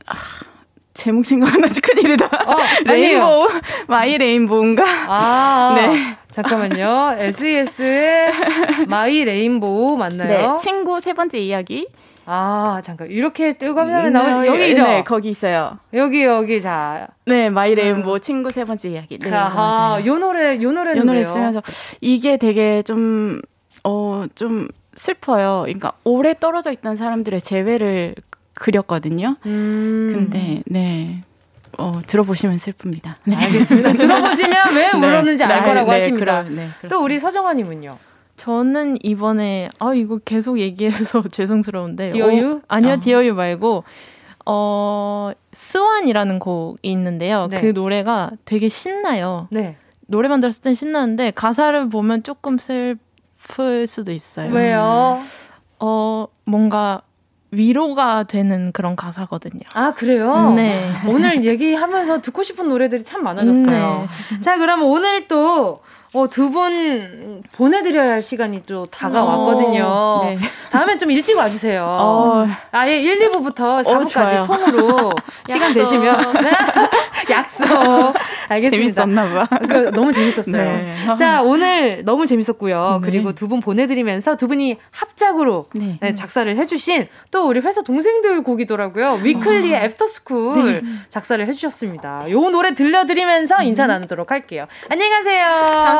아, 제목 생각 안 나지 큰일이다. 어, 레인보우 My Rainbow인가? 아, [LAUGHS] 네. 잠깐만요. SES의 My Rainbow 맞나요? 네, 친구 세 번째 이야기. 아, 잠깐. 이렇게 뜨거면 나오면 네, 여기죠? 네, 거기 있어요. 여기, 여기, 자. 네, My Rainbow 음. 친구 세 번째 이야기. 네, 아하, 요 노래, 요 노래는 요 노래 왜요? 쓰면서 이게 되게 좀, 어, 좀 슬퍼요. 그러니까 오래 떨어져 있던 사람들의 재회를 그렸거든요. 음. 근데 네. 어, 들어보시면 슬픕니다. 네. 알겠습니다. 들어보시면 왜 [LAUGHS] 네. 울었는지 네. 알 거라고 네, 하십니다. 그럼, 네, 또 우리 서정아님은요? 저는 이번에 아 이거 계속 얘기해서 [LAUGHS] 죄송스러운데 Dear U 어, 아니요 어. Dear U 말고 어 Swan이라는 곡이 있는데요. 네. 그 노래가 되게 신나요. 네. 노래만 들었을 땐 신나는데 가사를 보면 조금 슬플 수도 있어요. 왜요? 어 뭔가 위로가 되는 그런 가사거든요. 아, 그래요? 네. 오늘 얘기하면서 듣고 싶은 노래들이 참 많아졌어요. 네. 자, 그럼 오늘 또 어, 두 분 보내드려야 할 시간이 또 다가왔거든요. 어, 네. 다음엔 좀 일찍 와주세요. 어. 아예 1, 2부부터 4부까지 어, 통으로 [LAUGHS] 시간 되시면. 네. [LAUGHS] 약속. 알겠습니다. 재밌었나 봐. 그, 너무 재밌었어요. 네. 자, 오늘 너무 재밌었고요. 네. 그리고 두 분 보내드리면서 두 분이 합작으로 네. 네, 작사를 해주신 또 우리 회사 동생들 곡이더라고요. 위클리의 어. After School 네. 작사를 해주셨습니다. 요 노래 들려드리면서 인사 나누도록 할게요. 안녕히 가세요.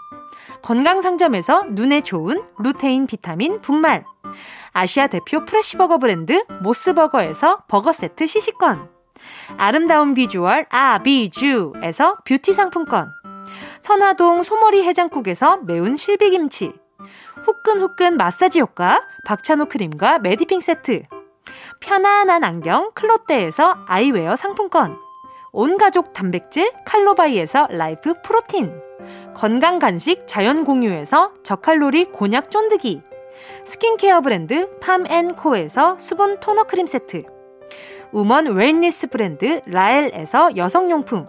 건강상점에서 눈에 좋은 루테인 비타민 분말. 아시아 대표 fresh burger 브랜드 모스버거에서 버거 세트 시식권. 아름다운 비주얼 아비주에서 뷰티 상품권. 선화동 소머리 해장국에서 매운 실비김치. 후끈후끈 마사지 효과 박찬호 크림과 메디핑 세트. 편안한 안경 클로떼에서 아이웨어 상품권. 온가족 단백질 칼로바이에서 라이프 프로틴. 건강 간식 자연 공유에서 저칼로리 곤약 쫀득이. 스킨케어 브랜드 팜앤코에서 수분 토너 크림 세트. woman wellness 브랜드 라엘에서 여성용품.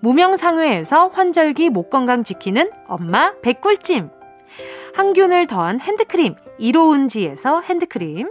무명상회에서 환절기 목 건강 지키는 엄마 백꿀찜. 항균을 더한 핸드크림 이로운지에서 핸드크림.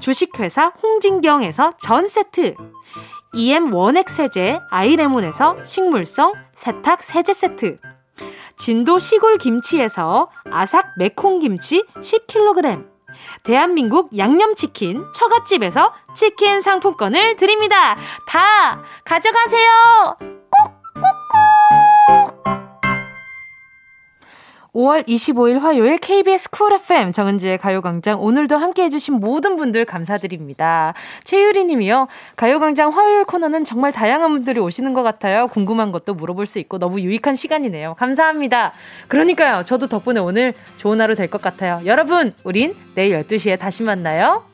주식회사 홍진경에서 전 세트. EM 원액 세제 아이레몬에서 식물성 세탁 세제 세트. 진도 시골 김치에서 아삭 매콩 김치 10kg. 대한민국 양념치킨 처갓집에서 치킨 상품권을 드립니다. 다 가져가세요. 꼭꼭꼭. 5월 25일 화요일 KBS 쿨 FM 정은지의 가요광장 오늘도 함께 해주신 모든 분들 감사드립니다. 최유리 님이요. 가요광장 화요일 코너는 정말 다양한 분들이 오시는 것 같아요. 궁금한 것도 물어볼 수 있고 너무 유익한 시간이네요. 감사합니다. 그러니까요. 저도 덕분에 오늘 좋은 하루 될 것 같아요. 여러분, 우린 내일 12시에 다시 만나요.